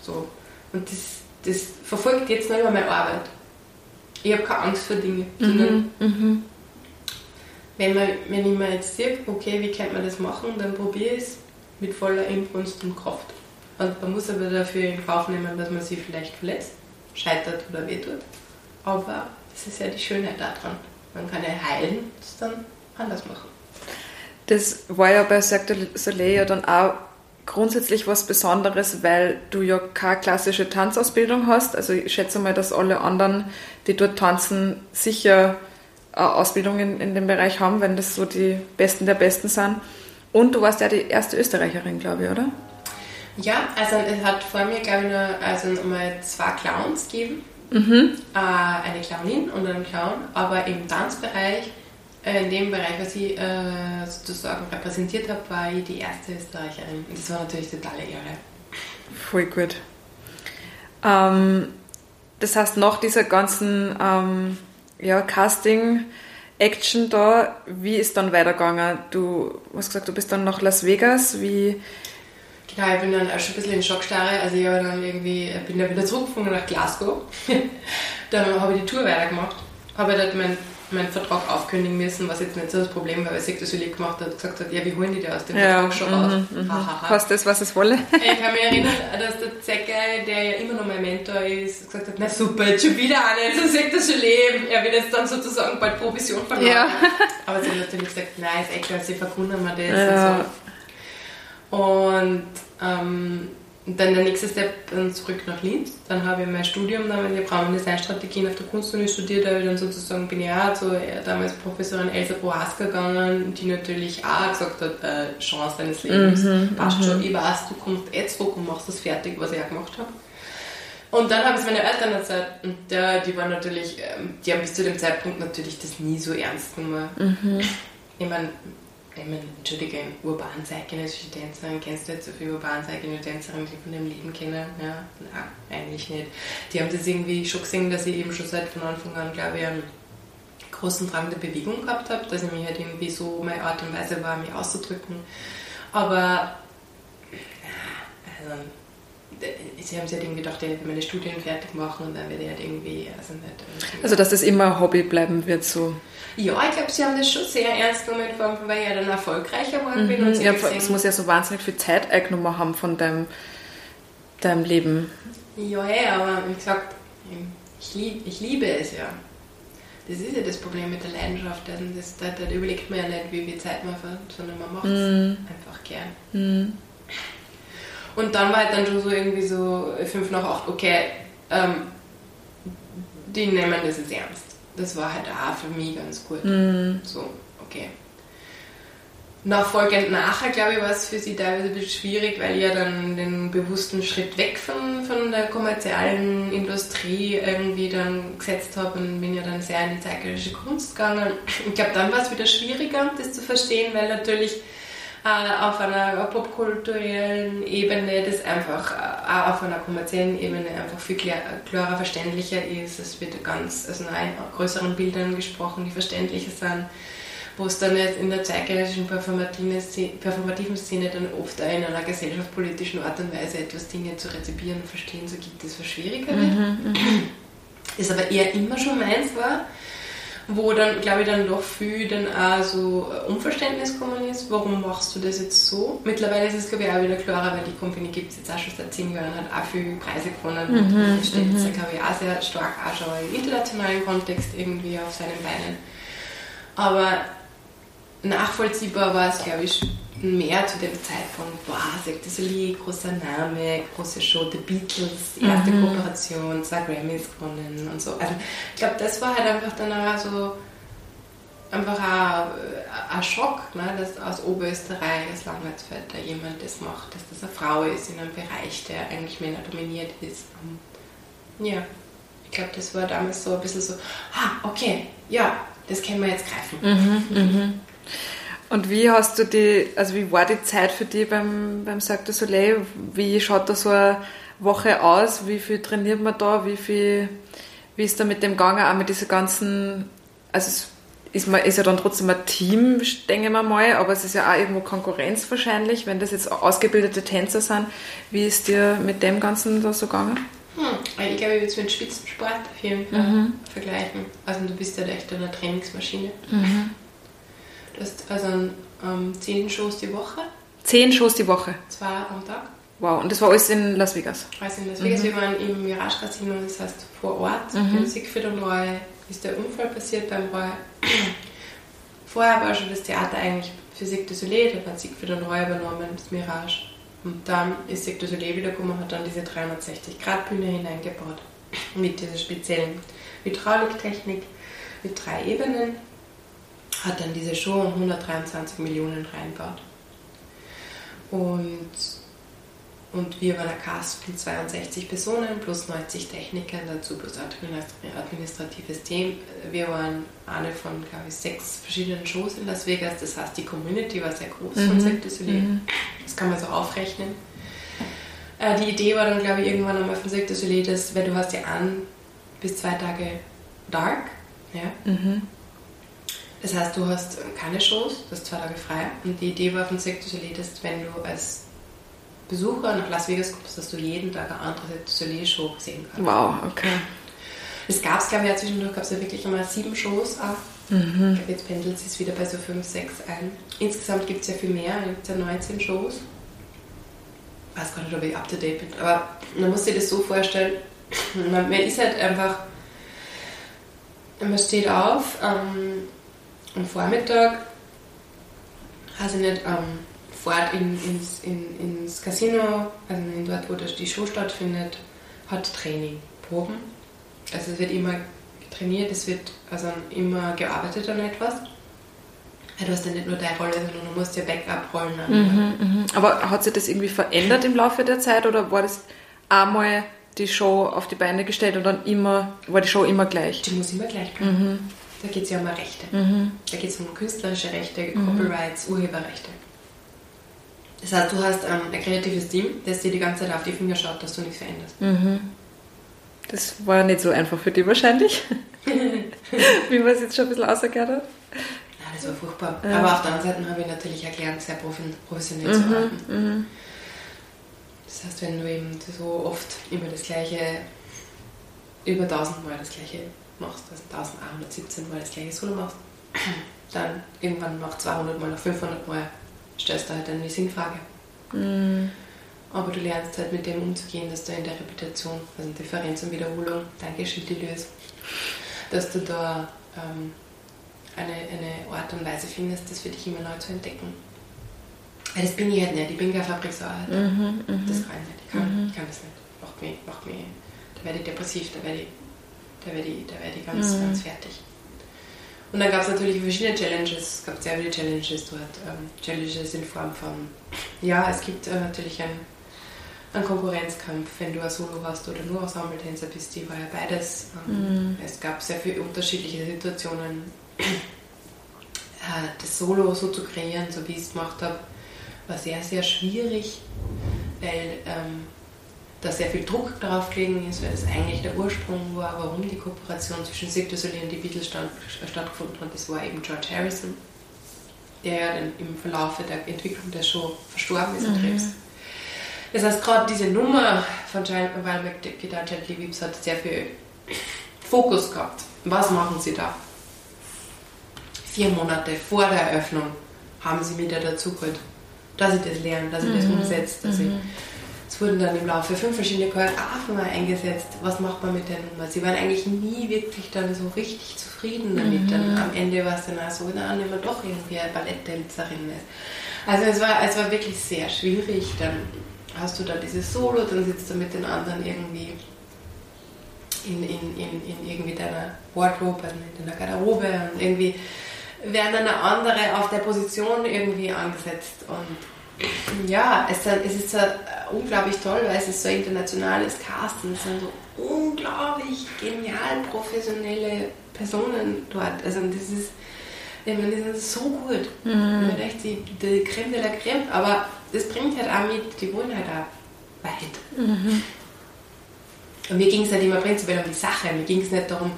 So. Und das, das verfolgt jetzt noch immer meine Arbeit. Ich habe keine Angst vor Dingen, mhm. Mhm. Wenn, man, wenn ich mir jetzt sehe, okay, wie kann man das machen, dann probiere ich es mit voller Inbrunst und Kraft. Und man muss aber dafür in Kauf nehmen, dass man sich vielleicht verletzt, scheitert oder wehtut. Aber das ist ja die Schönheit daran. Man kann ja heilen und es dann anders machen. Das war ja bei Cirque du Soleil ja dann auch grundsätzlich was Besonderes, weil du ja keine klassische Tanzausbildung hast. Also ich schätze mal, dass alle anderen, die dort tanzen, sicher eine Ausbildung in, in dem Bereich haben, wenn das so die Besten der Besten sind. Und du warst ja die erste Österreicherin, glaube ich, oder? Ja, also es hat vor mir, glaube ich, nur also mal zwei Clowns gegeben. Mhm. Äh, eine Clownin und einen Clown, aber im Tanzbereich äh, in dem Bereich, was ich äh, sozusagen repräsentiert habe, war ich die erste Österreicherin. Und das war natürlich totale Ehre. Voll gut. Ähm, das heißt, nach dieser ganzen ähm, ja, Casting-Action da, wie ist dann weitergegangen? Du hast gesagt, du bist dann nach Las Vegas. Wie, Genau, ich bin dann auch schon ein bisschen in Schockstarre. Also ich habe dann irgendwie, bin dann wieder zurückgefunden nach Glasgow. dann habe ich die Tour weitergemacht. Habe dort mein meinen Vertrag aufkündigen müssen, was jetzt nicht so das Problem war, weil sich das Julie gemacht hat, gesagt hat, ja, wie holen die dir aus dem ja, Vertrag schon raus? Mhm, mhm. Kostet es, was es wolle. Ich kann mich erinnern, dass der Zecke, der ja immer noch mein Mentor ist, gesagt hat, na super, jetzt schon wieder eine, so sagt das Leben. Er wird jetzt dann sozusagen bald Provision verlangen. Ja. Aber sie hat natürlich gesagt, nein, ist eh klar, sie verkunden mir das ja. und so. Und ähm, und dann der nächste Step dann zurück nach Linz. Dann habe ich mein Studium, dann ich Raum- und Designstrategien auf der Kunstuni studiert, da habe ich dann sozusagen bin ich auch zu äh, damals Professorin Elsa Boaska gegangen, die natürlich auch gesagt hat, äh, Chance deines Lebens, mhm, passt schon, mhm. ich weiß, du kommst eh zurück und machst das fertig, was ich auch gemacht habe. Und dann habe ich es meine Eltern erzählt und der, die waren natürlich, ähm, die haben bis zu dem Zeitpunkt natürlich das nie so ernst genommen. Mhm. Ich meine, meine, entschuldige, urban zeitgenössische Tänzerin, kennst du jetzt so viele urban zeitgenössische Tänzerinnen, die von dem Leben kennen? Ja, nein, eigentlich nicht. Die haben das irgendwie schon gesehen, dass ich eben schon seit von Anfang an, glaube ich, einen großen Drang der Bewegung gehabt habe, dass ich mich halt irgendwie so meine Art und Weise war, mich auszudrücken. Aber, also, sie haben sich halt irgendwie gedacht, ich werde meine Studien fertig machen und dann werde ich halt irgendwie, also nicht. Also, dass das immer ein Hobby bleiben wird, so. Ja, ich glaube, sie haben das schon sehr ernst genommen, vor allem, weil ich ja dann erfolgreicher geworden bin. Mhm, und ja, es muss ja so wahnsinnig viel Zeit eingenommen haben von deinem, deinem Leben. Ja, hey, aber wie gesagt, ich, lieb, ich liebe es ja. Das ist ja das Problem mit der Leidenschaft. Das, da, da überlegt man ja nicht, wie viel Zeit man hat, sondern man macht es mm. einfach gern. Mm. Und dann war halt dann schon so irgendwie so fünf nach acht, okay, ähm, die nehmen das jetzt ernst das war halt auch für mich ganz gut. Mhm. So, okay. Nachfolgend nachher, glaube ich, war es für sie teilweise ein bisschen schwierig, weil ich ja dann den bewussten Schritt weg von, von der kommerziellen Industrie irgendwie dann gesetzt habe und bin ja dann sehr in die zeitgenössische Kunst gegangen. Ich glaube, dann war es wieder schwieriger, das zu verstehen, weil natürlich auf einer popkulturellen Ebene das einfach äh, auch auf einer kommerziellen Ebene einfach viel klarer verständlicher ist. Es wird ganz also in größeren Bildern gesprochen, die verständlicher sind wo es dann jetzt in der zeitgenössischen performativen Szene dann oft auch in einer gesellschaftspolitischen Art und Weise etwas Dinge zu rezipieren und verstehen, so gibt es was schwieriger wird. Mhm, mhm. ist aber eher immer schon meins war wo dann, glaube ich, dann doch viel dann auch so Unverständnis gekommen ist. Warum machst du das jetzt so? Mittlerweile ist es, glaube ich, auch wieder klarer, weil die Company gibt es jetzt auch schon seit zehn Jahren, hat auch viele Preise gewonnen mhm, und steht jetzt, mhm. glaube ich, auch sehr stark auch schon im internationalen Kontext irgendwie auf seinen Beinen. Aber nachvollziehbar war es, glaube ich, mehr zu dem Zeitpunkt, boah, Cirque du Soleil, großer Name, große Show, The Beatles, erste mhm. Kooperation, zwei Grammys gewonnen und so. Also ich glaube, das war halt einfach dann auch so einfach ein, ein Schock, ne, dass aus Oberösterreich, aus Langholzfeld, da jemand das macht, dass das eine Frau ist in einem Bereich, der eigentlich Männer dominiert ist. Und ja, ich glaube, das war damals so ein bisschen so, ah, okay, ja, das können wir jetzt greifen. Mhm, mhm. Und wie hast du die, also wie war die Zeit für dich beim, beim Cirque du Soleil? Wie schaut da so eine Woche aus? Wie viel trainiert man da? Wie viel, wie ist da mit dem gegangen? Auch mit diesen ganzen, also es ist, man, ist ja dann trotzdem ein Team, denke ich mal, aber es ist ja auch irgendwo Konkurrenz wahrscheinlich, wenn das jetzt ausgebildete Tänzer sind. Wie ist dir mit dem Ganzen da so gegangen? Hm, ich glaube, ich würde es mit Spitzensport auf jeden Fall mhm. vergleichen. Also du bist ja echt eine Trainingsmaschine. Mhm. Also ähm, zehn Shows die Woche. Zehn Shows die Woche? Zwei am Tag. Wow, und das war alles in Las Vegas? Also in Las Vegas, mhm. wir waren im Mirage Casino, das heißt vor Ort. Mhm. Im Siegfried und Roy ist der Unfall passiert beim Roy. Vorher war schon das Theater eigentlich für Cirque du Soleil, da hat Siegfried und Roy übernommen, das Mirage. Und dann ist Cirque du Soleil wiedergekommen und hat dann diese 360-Grad-Bühne hineingebaut. Mit dieser speziellen Hydrauliktechnik, mit drei Ebenen hat dann diese Show um 123 Millionen reinbaut. Und und wir waren ein Cast von 62 Personen plus 90 Technikern, dazu plus administratives Team. Wir waren eine von, glaube ich, sechs verschiedenen Shows in Las Vegas. Das heißt, die Community war sehr groß mhm. von Cirque du Soleil. Mhm. Das kann man so aufrechnen. Äh, die Idee war dann, glaube ich, irgendwann einmal von Cirque du Soleil, dass, weil du hast ja an bis zwei Tage Dark, ja. Mhm. Das heißt, du hast keine Shows, du hast zwei Tage frei. Und die Idee war von Cirque du Soleil, dass wenn du als Besucher nach Las Vegas kommst, dass du jeden Tag eine andere Soleil-Show sehen kannst. Wow, okay. Es gab es, glaube ich, ja zwischendurch gab es ja wirklich einmal sieben Shows auch. Mhm. Ich glaube, jetzt pendelt es wieder bei so fünf, sechs ein. Insgesamt gibt es ja viel mehr, es gibt ja 19 Shows. Ich weiß gar nicht, ob ich up to date bin, aber man muss sich das so vorstellen, man, man ist halt einfach, man steht auf ähm, am Vormittag, also nicht ähm, fährt in, ins, in, ins Casino, also in dort, wo die Show stattfindet, hat Training, Proben. Also es wird immer trainiert, es wird also immer gearbeitet an etwas. Du hast ja nicht nur deine Rolle, sondern du musst ja Backup-Rollen mhm, mhm. Aber hat sich das irgendwie verändert im Laufe der Zeit oder war das einmal die Show auf die Beine gestellt und dann immer, war die Show immer gleich? Die muss immer gleich bleiben. Mhm. Da geht es ja um Rechte. Mhm. Da geht es um künstlerische Rechte, mhm. Copyrights, Urheberrechte. Das heißt, du hast ähm, ein kreatives Team, das dir die ganze Zeit auf die Finger schaut, dass du nichts veränderst. Mhm. Das war nicht so einfach für dich wahrscheinlich, wie man es jetzt schon ein bisschen ausgehört hat. Ja, das war furchtbar. Ja. Aber auf der anderen Seite habe ich natürlich erklärt, sehr professionell mhm. zu arbeiten. Mhm. Das heißt, wenn du eben so oft immer das gleiche, über 1000 Mal das gleiche machst, also 1117 Mal das gleiche Solo machst, dann irgendwann nach 200 Mal, nach 500 Mal stellst du halt dann die Sinnfrage. Mhm. Aber du lernst halt mit dem umzugehen, dass du in der Reputation, also Differenz und Wiederholung, danke Schildilius, dass du da ähm, eine, eine Art und Weise findest, das für dich immer neu zu entdecken. Weil das bin ich halt nicht, ich bin keine Fabriksarbeit. Mhm, mhm, das kann ich nicht, ich kann, mhm. ich kann das nicht. Macht mich, macht mich, da werde ich depressiv, da werde ich, da werde ich, da ich ganz, mhm. ganz fertig. Und dann gab es natürlich verschiedene Challenges. Es gab sehr viele Challenges dort. Ähm, Challenges in Form von, ja, es gibt äh, natürlich einen, einen Konkurrenzkampf, wenn du ein Solo hast oder nur Ensemble-Tänzer bist. Die war ja beides. Ähm, mm. Es gab sehr viele unterschiedliche Situationen. äh, das Solo so zu kreieren, so wie ich es gemacht habe, war sehr, sehr schwierig, weil ähm, da sehr viel Druck drauf gelegen ist, weil das eigentlich der Ursprung war, warum die Kooperation zwischen Cirque du Soleil und die Beatles stand, stattgefunden hat. Das war eben George Harrison, der ja dann im Verlauf der Entwicklung der Show verstorben ist an mhm. Krebs. Das heißt, gerade diese Nummer von Giant Mobile McGuitar Gently Weeps hat sehr viel Fokus gehabt. Was machen sie da? Vier Monate vor der Eröffnung haben sie mich da dazu geholt, dass ich das lerne, dass ich das mhm. umsetze, dass mhm. ich es wurden dann im Laufe fünf verschiedene Choreografen mal eingesetzt. Was macht man mit der Nummer? Sie waren eigentlich nie wirklich dann so richtig zufrieden damit. Mhm. Dann am Ende war es dann auch so, na, nehmen wir doch irgendwie eine Balletttänzerin mit. Also es war, es war wirklich sehr schwierig. Dann hast du da dieses Solo, dann sitzt du mit den anderen irgendwie in, in, in, in irgendwie deiner Wardrobe, also in deiner Garderobe und irgendwie werden dann andere auf der Position irgendwie angesetzt und ja, es, es ist so unglaublich toll, weil es ist so ein internationales Cast und es sind so unglaublich genial professionelle Personen dort. Also das ist, ich meine, die sind so gut. Mhm. Ich echt die, die Creme de la Creme, aber das bringt halt auch mit, die wollen halt auch weit. Mhm. Und mir ging es halt immer prinzipiell um die Sache, mir ging es nicht darum,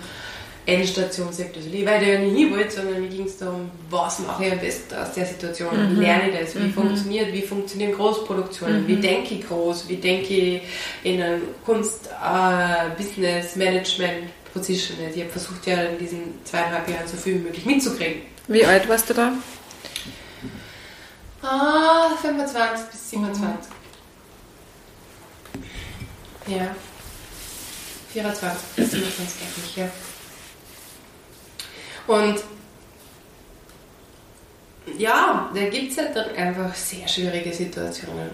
Endstation sagt, also weil der ja nicht hin wollte, sondern mir ging es darum, was mache ich am besten aus der Situation, mhm. wie lerne ich das, wie mhm. funktioniert, wie funktionieren Großproduktionen, mhm. wie denke ich groß, wie denke ich in einem Kunst, uh, Business, Management, Position. Also ich habe versucht ja in diesen zweieinhalb Jahren so viel wie möglich mitzukriegen. Wie alt warst du da? Ah, 25 bis 27. Mhm. Ja. 24 bis 27 eigentlich, ja. Und ja, da gibt es halt dann einfach sehr schwierige Situationen.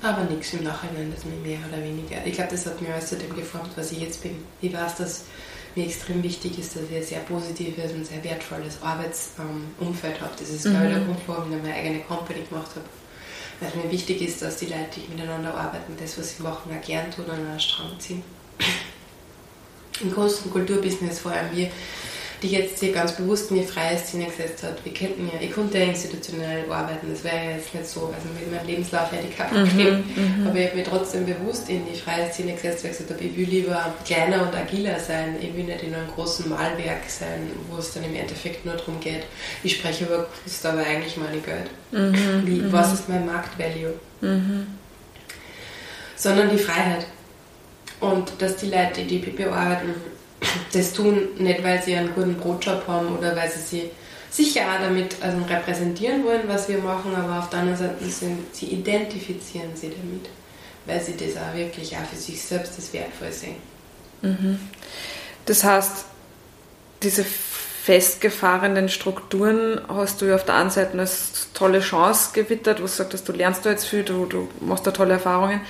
Aber nichts im Nachhinein, das mir mehr oder weniger. Ich glaube, das hat mir alles zu dem geformt, was ich jetzt bin. Ich weiß, dass mir extrem wichtig ist, dass ich ein sehr positives und sehr wertvolles Arbeitsumfeld habe. Das ist, mhm. glaube ich, der Grund, warum ich meine eigene Company gemacht habe. weil mir wichtig ist, dass die Leute, die miteinander arbeiten, das, was sie machen, auch gern tun und an einen Strang ziehen. Im Kunst- und Kulturbusiness vor allem wir die jetzt hier ganz bewusst in die freie Szene gesetzt hat. Wir könnten ja, ich konnte ja institutionell arbeiten, das wäre ja jetzt nicht so, also mit meinem Lebenslauf hätte ich keinen geschrieben, mhm, aber ich habe mich trotzdem bewusst in die freie Szene gesetzt, weil ich gesagt habe, ich will lieber kleiner und agiler sein, ich will nicht in einem großen Malwerk sein, wo es dann im Endeffekt nur darum geht, ich spreche über Kunst, aber eigentlich meine Geld. Mhm, Wie, mhm. was ist mein Marktvalue? Mhm. Sondern die Freiheit. Und dass die Leute, die PPO arbeiten, das tun, nicht weil sie einen guten Brotjob haben oder weil sie sich sicher auch damit also repräsentieren wollen, was wir machen, aber auf der anderen Seite sind, sie identifizieren sie damit, weil sie das auch wirklich auch für sich selbst als wertvoll sehen. Mhm. Das heißt, diese festgefahrenen Strukturen hast du ja auf der einen Seite als tolle Chance gewittert, wo du sagst, du lernst da jetzt viel, du, du machst da tolle Erfahrungen.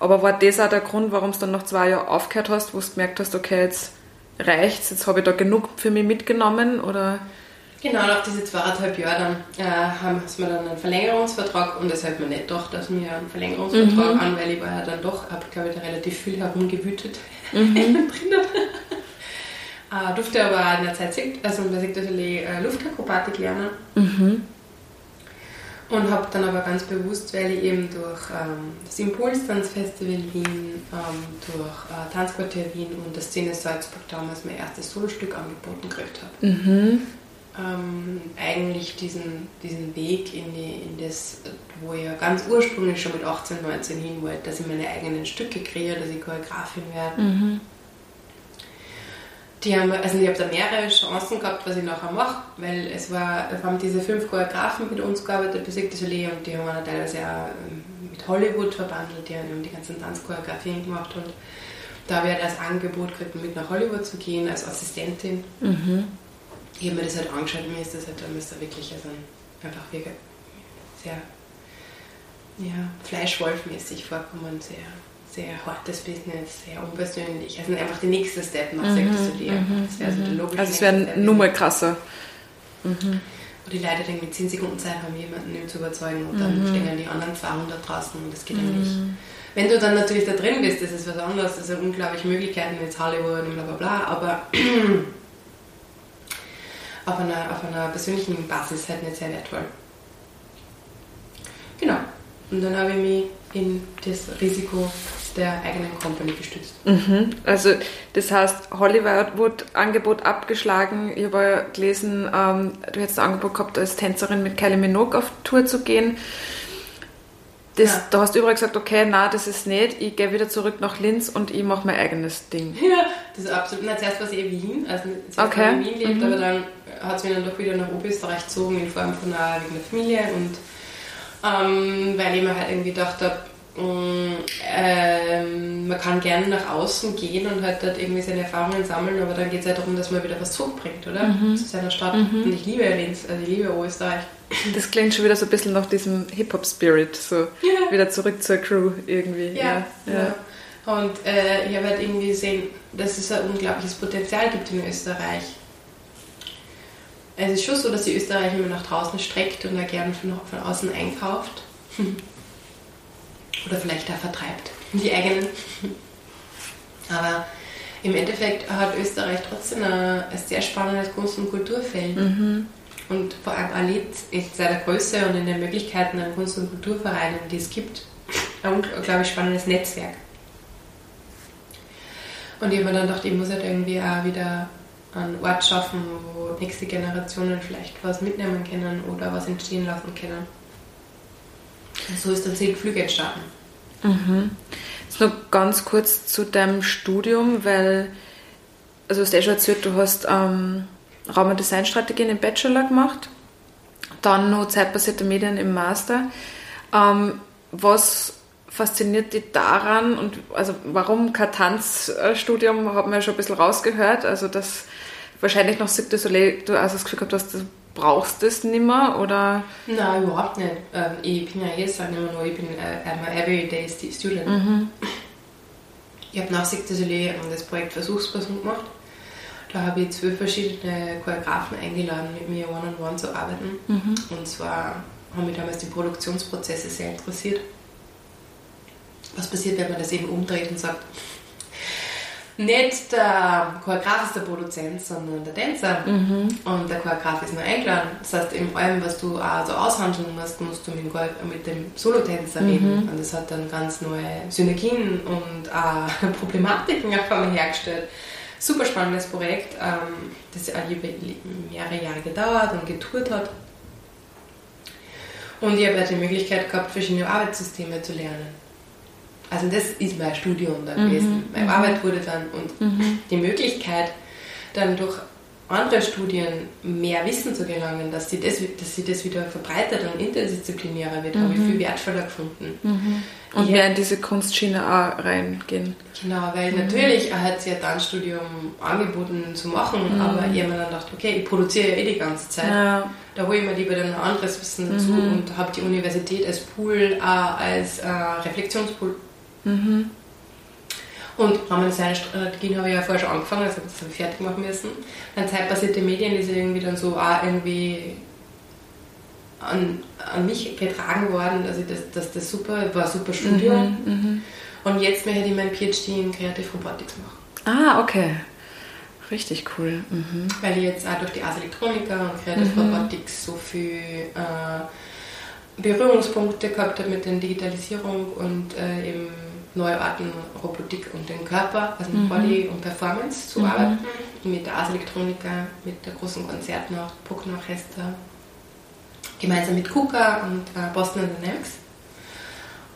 Aber war das auch der Grund, warum du dann nach zwei Jahren aufgehört hast, wo du gemerkt hast, okay, jetzt reicht's, jetzt habe ich da genug für mich mitgenommen oder? Genau, nach diesen zweieinhalb Jahren dann, äh, haben wir dann einen Verlängerungsvertrag und es hat mir nicht gedacht, dass wir einen Verlängerungsvertrag mhm. an, weil ich war ja dann doch, habe glaube ich relativ viel herumgewütet mhm. drinnen. äh, durfte aber in der Zeit, also bei Sektortelier äh, Luftakrobatik lernen. Mhm. Und habe dann aber ganz bewusst, weil ich eben durch ähm, das Impulstanzfestival Wien, ähm, durch äh, Tanzquartier Wien und das Szene Salzburg damals mein erstes Solostück angeboten gekriegt habe, mhm. ähm, eigentlich diesen, diesen Weg in, die, in das, wo ich ja ganz ursprünglich schon mit 18, 19 hin wollte, dass ich meine eigenen Stücke kreiere, dass ich Choreografin werde. Mhm die haben, also ich habe da mehrere Chancen gehabt, was ich nachher mache, weil es war, wir haben diese fünf Choreografen mit uns gearbeitet, Besegte Soleil, und die haben wir teilweise auch ähm, mit Hollywood verbandelt, die haben die ganzen Tanzchoreografien gemacht und da habe ich halt als Angebot gekriegt, mit nach Hollywood zu gehen, als Assistentin. Mhm. Ich habe mir das halt angeschaut, mir ist das halt dann ist da wirklich also einfach wirklich sehr ja, Fleischwolfmäßig vorkommen, sehr sehr hartes Business, sehr unpersönlich. Also einfach der nächste Step nach mhm, mhm, Das wäre also der logische Also es wäre nur mal krasser. Mhm. Wo die Leute dann mit 10 Sekunden Zeit haben, jemanden zu überzeugen und dann mhm. stehen die anderen 200 draußen und das geht dann nicht. Mhm. Wenn du dann natürlich da drin bist, das ist was anderes, das sind unglaublich Möglichkeiten, jetzt Hollywood und bla bla bla, aber auf einer, auf einer persönlichen Basis halt nicht sehr wertvoll. Genau. Und dann habe ich mich in das Risiko der eigenen Company gestützt. Mhm. Also das heißt, Hollywood-Angebot abgeschlagen. Ich habe ja gelesen, ähm, du hättest ein Angebot gehabt, als Tänzerin mit Kylie Minogue auf Tour zu gehen. Das, ja. Da hast du überall gesagt, okay, na, das ist nicht, ich gehe wieder zurück nach Linz und ich mache mein eigenes Ding. Ja, das ist absolut. Na, zuerst war es eh Wien, also zuerst okay. in Wien lebt, mhm. aber dann hat es mich dann doch wieder nach Oberösterreich gezogen in Form von einer, wegen der Familie und ähm, weil ich mir halt irgendwie gedacht habe, ähm, man kann gerne nach außen gehen und halt dort irgendwie seine Erfahrungen sammeln, aber dann geht es ja darum, dass man wieder was zurückbringt, oder? Mhm. Zu seiner Stadt. Mhm. Und ich liebe Linz, also ich liebe Österreich. Das klingt schon wieder so ein bisschen nach diesem Hip-Hop-Spirit, so ja. wieder zurück zur Crew irgendwie. Ja, ja. ja. Und äh, ich habe halt irgendwie gesehen, dass es ein unglaubliches Potenzial gibt in Österreich. Es ist schon so, dass die Österreich immer nach draußen streckt und da gerne von, von außen einkauft. Oder vielleicht auch vertreibt. Die eigenen. Aber im Endeffekt hat Österreich trotzdem ein, ein sehr spannendes Kunst- und Kulturfeld. Mhm. Und vor allem Alit in seiner Größe und in den Möglichkeiten an Kunst- und Kulturvereinen, die es gibt, ein unglaublich spannendes Netzwerk. Und ich habe mir dann gedacht, ich muss halt irgendwie auch wieder einen Ort schaffen, wo nächste Generationen vielleicht was mitnehmen können oder was entstehen lassen können. Und so ist dann zehn Flüge entstanden. Mhm. Jetzt noch ganz kurz zu deinem Studium, weil, also du hast eh schon erzählt, du hast ähm, Raum- und Designstrategien im Bachelor gemacht, dann noch zeitbasierte Medien im Master. Ähm, was fasziniert dich daran und also warum kein Tanzstudium, hat man ja schon ein bisschen rausgehört, also das wahrscheinlich noch Cirque du Soleil, du hast das Gefühl gehabt, dass du brauchst das nicht mehr, oder? Nein, überhaupt nicht. Ähm, ich bin ja jetzt auch nicht mehr nur, ich bin äh, ein everyday student. Mhm. Ich habe nach Soleil das Projekt Versuchsperson gemacht. Da habe ich zwölf verschiedene Choreografen eingeladen, mit mir one-on-one -on -one zu arbeiten. Mhm. Und zwar haben mich damals die Produktionsprozesse sehr interessiert. Was passiert, wenn man das eben umdreht und sagt, nicht der Choreograf ist der Produzent, sondern der Tänzer. Mhm. Und der Choreograf ist nur eingeladen. Das heißt, in allem, was du auch so aushandeln musst, musst du mit dem, mit dem Solotänzer mhm. reden. Und das hat dann ganz neue Synergien und auch Problematiken auf einmal hergestellt. Super spannendes Projekt, ähm, das auch mehrere Jahre gedauert und getourt hat. Und ich habe halt die Möglichkeit gehabt, verschiedene Arbeitssysteme zu lernen. Also das ist mein Studium dann mhm. gewesen. Meine mhm. Arbeit wurde dann und mhm. die Möglichkeit, dann durch andere Studien mehr Wissen zu gelangen, dass sie das, dass sie das wieder verbreitet und interdisziplinärer wird, mhm. habe ich viel wertvoller gefunden. Mhm. Und ich mehr in diese Kunstschiene auch reingehen. Genau, weil mhm. natürlich hat sie ja Tanzstudium angeboten zu machen, mhm. aber ich habe mir dann gedacht, okay, ich produziere ja eh die ganze Zeit. Ja. Da hole ich mir lieber dann ein anderes Wissen dazu mhm. und habe die Universität als Pool, äh, als äh, Reflexionspool Mhm. Und Rahmendesign-Strategien habe ich ja vorher schon angefangen, also das habe ich fertig machen müssen. Dann zeitbasierte Medien ist irgendwie dann so auch irgendwie an, an mich getragen worden, also das, das, das super, war ein super Studium. Mhm, mhm. Und jetzt möchte ich meinen PhD in Creative Robotics machen. Ah, okay. Richtig cool. Mhm. Weil ich jetzt auch durch die Ars Electronica und Creative mhm. Robotics so viel äh, Berührungspunkte gehabt habe mit der Digitalisierung und äh, eben neue Arten Robotik und den Körper, also mit mhm. Body und Performance zu mhm. arbeiten. Mit der Ars Electronica, mit der großen Konzertnacht, Bruckner Orchester, gemeinsam mit KUKA und äh, Boston Dynamics.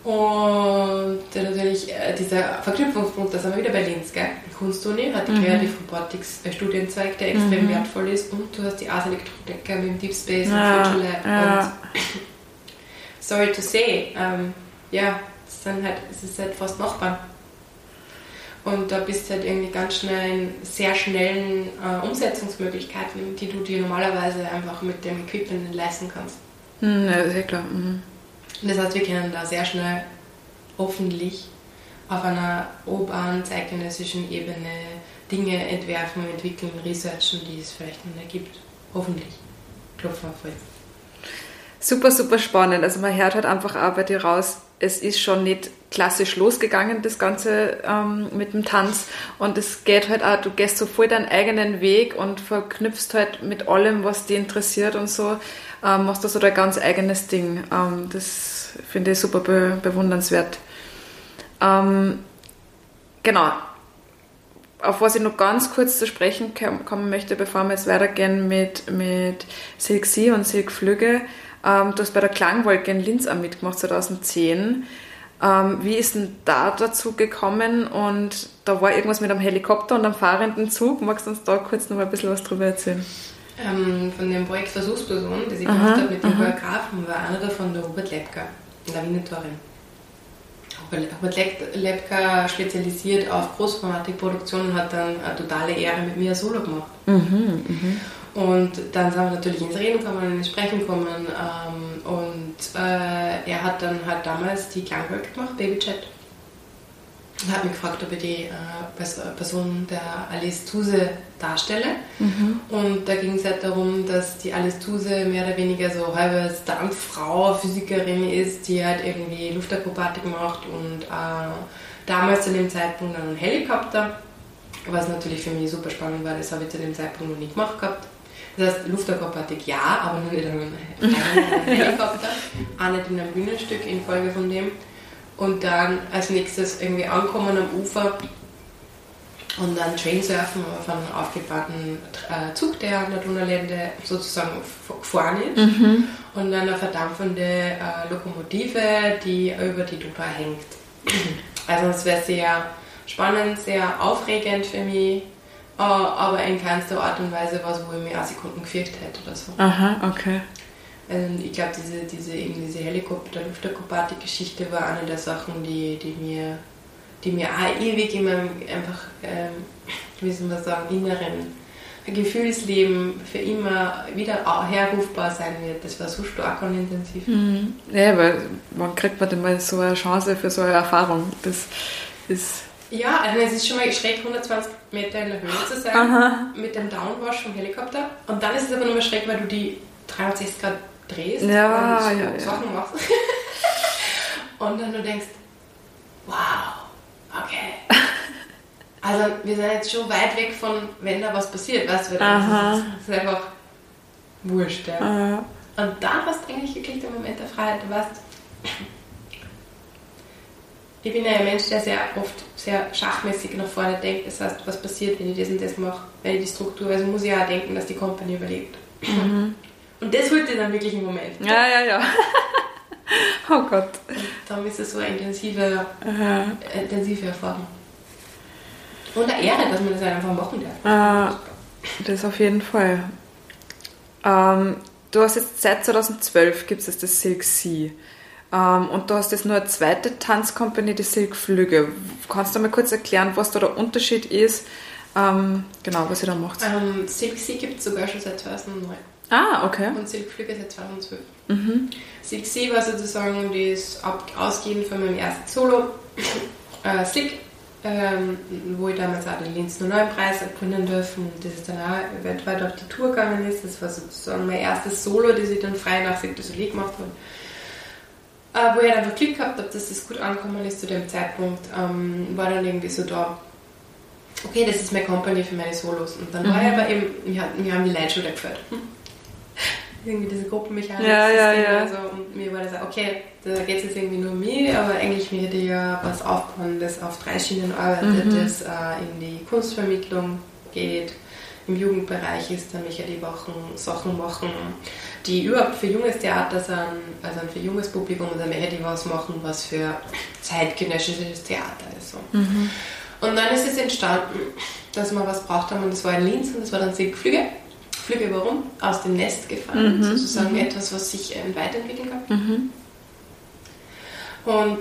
Und äh, natürlich äh, dieser Verknüpfungspunkt, da sind wir wieder bei Linz, gell? Kunstuni hat die mhm. Creative Robotics äh, Studienzweig, der extrem mhm. wertvoll ist und du hast die Ars Electronica mit dem Deep Space ja, und Future Lab ja. und sorry to say, ähm, ja, es, sind halt, es ist halt fast Nachbarn. Und da bist du halt irgendwie ganz schnell in sehr schnellen äh, Umsetzungsmöglichkeiten, die du dir normalerweise einfach mit dem Equipment nicht leisten kannst. Hm, ja, sehr klar. Mhm. Das heißt, wir können da sehr schnell hoffentlich auf einer urbanen zeitgenössischen Ebene Dinge entwerfen, entwickeln, researchen, die es vielleicht noch nicht gibt. Hoffentlich. Klopfen auf. Super, super spannend. Also man hört halt einfach auch bei dir raus, es ist schon nicht klassisch losgegangen, das Ganze ähm, mit dem Tanz. Und es geht halt auch, du gehst so voll deinen eigenen Weg und verknüpfst halt mit allem, was dich interessiert und so, ähm, machst du so dein ganz eigenes Ding. Ähm, das finde ich super be bewundernswert. Ähm, genau. Auf was ich noch ganz kurz zu sprechen kommen möchte, bevor wir jetzt weitergehen mit, mit Silk Sea und Silk Flüge. Ähm, du hast bei der Klangwolke in Linz auch mitgemacht, 2010. Ähm, wie ist denn da dazu gekommen? Und da war irgendwas mit einem Helikopter und einem fahrenden Zug. Magst du uns da kurz noch mal ein bisschen was drüber erzählen? Ähm, von dem Projekt Versuchsperson, das ich aha, gemacht habe mit dem Choreografen, war einer davon der Robert Lepka, Lawinentorin. Robert Lepka spezialisiert auf Großformatikproduktion und hat dann eine totale Ehre mit mir Solo gemacht. Mhm, mh. Und dann sind wir natürlich ins Reden gekommen, ins Sprechen gekommen. Ähm, und äh, er hat dann halt damals die Klangwolke gemacht, Babychat. Und hat mich gefragt, ob ich die äh, Person der Alice Tuse darstelle. Mhm. Und da ging es halt darum, dass die Alice Tuse mehr oder weniger so halbe Stuntfrau, Physikerin ist, die halt irgendwie Luftakrobatik macht und äh, damals zu dem Zeitpunkt dann einen Helikopter was natürlich für mich super spannend war, das habe ich zu dem Zeitpunkt noch nicht gemacht gehabt. Das heißt, Luftakrobatik ja, aber nur nicht einem Helikopter, auch nicht in einem Bühnenstück in Folge von dem. Und dann als nächstes irgendwie ankommen am Ufer und dann Trainsurfen auf einem aufgebahrten äh, Zug, der an der Donaulände sozusagen gefahren ist. Mhm. Und dann eine verdampfende äh, Lokomotive, die über die Donau hängt. Also es wäre sehr spannend, sehr aufregend für mich aber in keinster Art und Weise was, wo ich mir auch Sekunden gefürchtet hätte oder so. Aha, okay. Und ich glaube, diese, diese, eben diese Helikopter-Luftakrobatik-Geschichte war eine der Sachen, die, die, mir, die mir auch ewig in meinem einfach, ähm, wie soll man sagen, inneren Gefühlsleben für immer wieder herrufbar sein wird. Das war so stark und intensiv. Mhm. Ja, weil wann kriegt man denn mal so eine Chance für so eine Erfahrung? Das ist ja, also es ist schon mal schräg, 120 Meter in der Höhe zu sein, Aha. mit dem Downwash vom Helikopter. Und dann ist es aber nochmal schräg, weil du die 360 Grad drehst Ja, und ja, ja. Sachen machst. und dann du denkst, wow, okay. Also wir sind jetzt schon weit weg von, wenn da was passiert, weißt du, das ist, ist einfach wurscht. Ja. Und dann hast du eigentlich wirklich den Moment der Freiheit. Du weißt, ich bin ja ein Mensch, der sehr oft sehr schachmäßig nach vorne denkt. Das heißt, was passiert, wenn ich das und das mache, wenn ich die Struktur, also muss ich ja auch denken, dass die Company überlebt. Und das holt dir dann wirklich im Moment. ja, ja, ja. oh Gott. Und darum ist es so eine intensive, Äh, intensive Erfahrung. Und eine Ehre, dass man das einfach machen darf. äh, das auf jeden Fall. Ähm, du hast jetzt seit 2012 gibt es das Silk Sea. Ähm, und du hast jetzt nur eine zweite Tanzcompany, die Silk Flüge. Kannst du mal kurz erklären, was da der Unterschied ist? Ähm, genau, was ihr da macht. Ähm, Silk Sea gibt es sogar schon seit 2009. Ah, okay. Und Silk Flüge seit 2012. Mhm. Silk Sea war sozusagen das ausgehend von meinem ersten Solo, äh, Silk, ähm, wo ich damals auch den Linz 09 Preis gewinnen dürfen und das ist dann auch weltweit auf die Tour gegangen ist. Das war sozusagen mein erstes Solo, das ich dann frei nach Silk du Soleil gemacht habe. Äh, wo ich dann einfach Glück gehabt habe, dass das gut angekommen ist zu dem Zeitpunkt, ähm, war dann irgendwie so da, okay, das ist meine Company für meine Solos. Und dann war ich aber eben, mir, mir haben die schon gefällt. irgendwie diese Gruppenmechanik. Ja, ja, ja. oder So. Und mir war das okay, da geht es jetzt irgendwie nur um mich, aber eigentlich möchte ich ja was aufbauen, das auf drei Schienen arbeitet, Mhm. das äh, in die Kunstvermittlung geht, im Jugendbereich ist, dann möchte ich Wochen Sachen machen, die überhaupt für junges Theater sind, also für junges Publikum, und dann möchte ich was machen, was für zeitgenössisches Theater ist. So. Mhm. Und dann ist es entstanden, dass wir was braucht haben und das war in Linz und das war dann Siegflüge. Flüge warum? Aus dem Nest gefallen, Mhm, sozusagen etwas, was sich ähm, weiterentwickeln kann. Mhm. Und,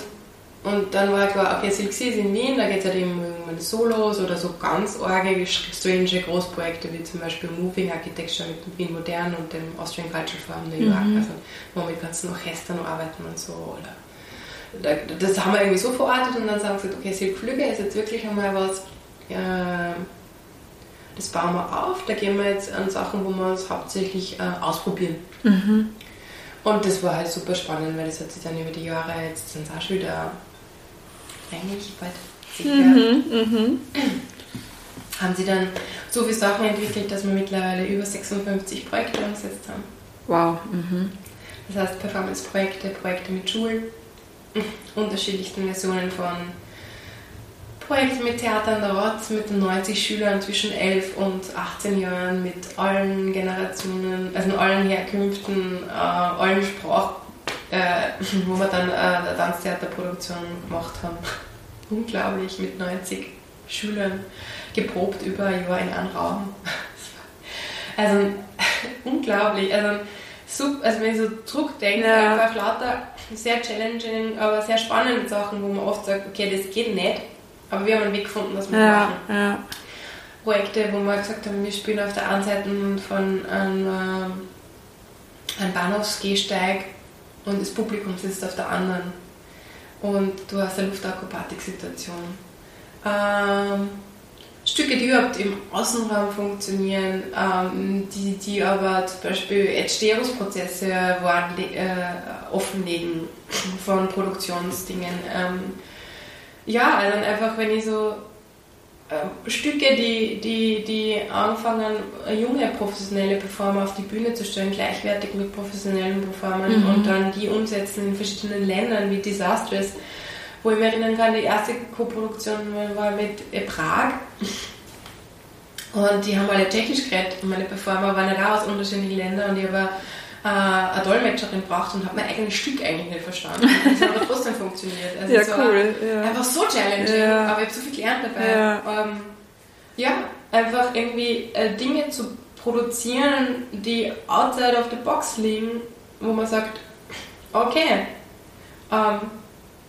und dann war klar, okay, Sea ist in Wien, da geht es halt eben Solos oder so ganz arge, strange Großprojekte wie zum Beispiel Moving Architecture mit dem Wien Modern und dem Austrian Culture Forum New York, Mhm. also wo wir mit ganzen Orchestern arbeiten und so. Oder da- das haben wir irgendwie so verortet und dann sagen sie, okay, Silk Flüge ist jetzt wirklich einmal was, äh, das bauen wir auf, da gehen wir jetzt an Sachen, wo wir uns hauptsächlich äh, ausprobieren. Mhm. Und das war halt super spannend, weil das hat sich dann über die Jahre, jetzt sind es auch schon wieder eigentlich bald Mhm. Mhm. haben sie dann so viele Sachen entwickelt, dass wir mittlerweile über 56 Projekte umgesetzt haben. Wow. Mhm. Das heißt Performance-Projekte, Projekte mit Schulen, unterschiedlichsten Versionen von Projekte mit Theater an der Rotz, mit 90 Schülern zwischen 11 und 18 Jahren, mit allen Generationen, also allen Herkünften, äh, allen Sprach, äh, wo wir dann äh, eine Tanztheaterproduktion gemacht haben. Unglaublich, mit 90 Schülern geprobt über ein Jahr in einem Raum. Also unglaublich. Also, super, also wenn ich so zurückdenke, Ja. einfach lauter sehr challenging, aber sehr spannende Sachen, wo man oft sagt, okay, das geht nicht, aber wir haben einen Weg gefunden, dass wir Ja, machen. ja. Projekte, wo wir gesagt haben, wir spielen auf der einen Seite von einem, ähm, einem Bahnhofsgehsteig und das Publikum sitzt auf der anderen. Und du hast eine Luftakrobatik-Situation. Ähm, Stücke, die überhaupt im Außenraum funktionieren, ähm, die, die aber zum Beispiel Entstehungsprozesse äh, offenlegen von Produktionsdingen. Ähm, ja, also einfach, wenn ich so Stücke, die, die, die anfangen, junge professionelle Performer auf die Bühne zu stellen, gleichwertig mit professionellen Performern Mhm. und dann die umsetzen in verschiedenen Ländern wie Disastrous, wo ich mich erinnern kann, die erste Co-Produktion war mit äh, Prag und die haben alle Tschechisch geredet und meine Performer waren ja auch aus unterschiedlichen Ländern und ich habe äh, eine Dolmetscherin braucht und habe mein eigenes Stück eigentlich nicht verstanden. Das hat aber trotzdem funktioniert. Also Ja, cool. Ja. Einfach so challenging, Ja. aber ich habe so viel gelernt dabei. Ja. Ähm, ja, einfach irgendwie äh, Dinge zu produzieren, die outside of the box liegen, wo man sagt, okay, ähm,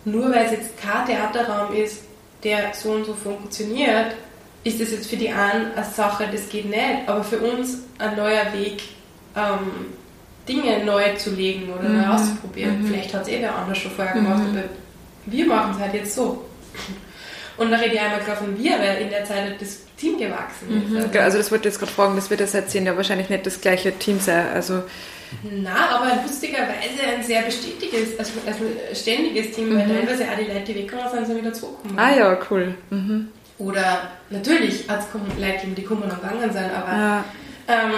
nur weil es jetzt kein Theaterraum ist, der so und so funktioniert, ist das jetzt für die einen eine Sache, das geht nicht, aber für uns ein neuer Weg, ähm, Dinge neu zu legen oder neu Mhm. auszuprobieren. Mhm. Vielleicht hat es eh wer anders schon vorher gemacht, Mhm. aber wir machen es halt jetzt so. Und da rede ich einmal klar von wir, weil in der Zeit hat das Team gewachsen ist. Mhm. Also das wollte ich jetzt gerade fragen, das wird ja seit zehn Jahren wahrscheinlich nicht das gleiche Team sein. Also Na, aber lustigerweise ein sehr bestätiges, also, also ständiges Team, mhm. weil teilweise auch die Leute, die weggekommen sind, sind wieder zurückgekommen. Ah ja, cool. Mhm. Oder natürlich hat es Leute die kommen und gegangen sind, aber ja. ähm,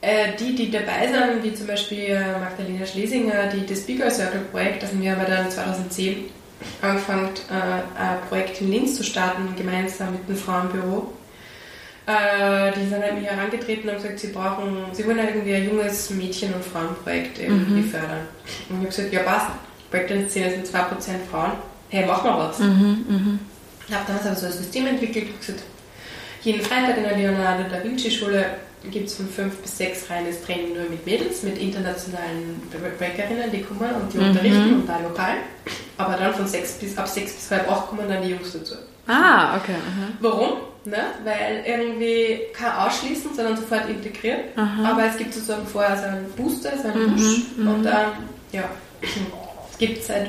äh, die, die dabei sind, wie zum Beispiel äh, Magdalena Schlesinger, die das Bigger Circle Projekt, das wir aber dann 2010 angefangen, äh, ein Projekt in Linz zu starten, gemeinsam mit dem Frauenbüro. Äh, die sind an mich herangetreten und haben gesagt, sie brauchen, sie wollen halt irgendwie ein junges Mädchen- und Frauenprojekt irgendwie mhm. fördern. Und ich habe gesagt, ja passt, Breakdance-Szene sind 2% Frauen, hey, machen wir was. Mhm, mh. Ich habe damals aber so ein System entwickelt und gesagt, jeden Freitag in der Leonardo da Vinci Schule gibt es von 5 bis 6 reines Training nur mit Mädels, mit internationalen Breakerinnen, die kommen und die mhm. unterrichten und da lokal. Aber dann von 6 bis, ab 6 bis halb 8 kommen dann die Jungs dazu. Ah, okay. Mhm. Warum? Ne? Weil irgendwie kein Ausschließen, sondern sofort integrieren. Mhm. Aber es gibt sozusagen vorher so einen Booster, so einen Push mhm. und dann, ja gibt es der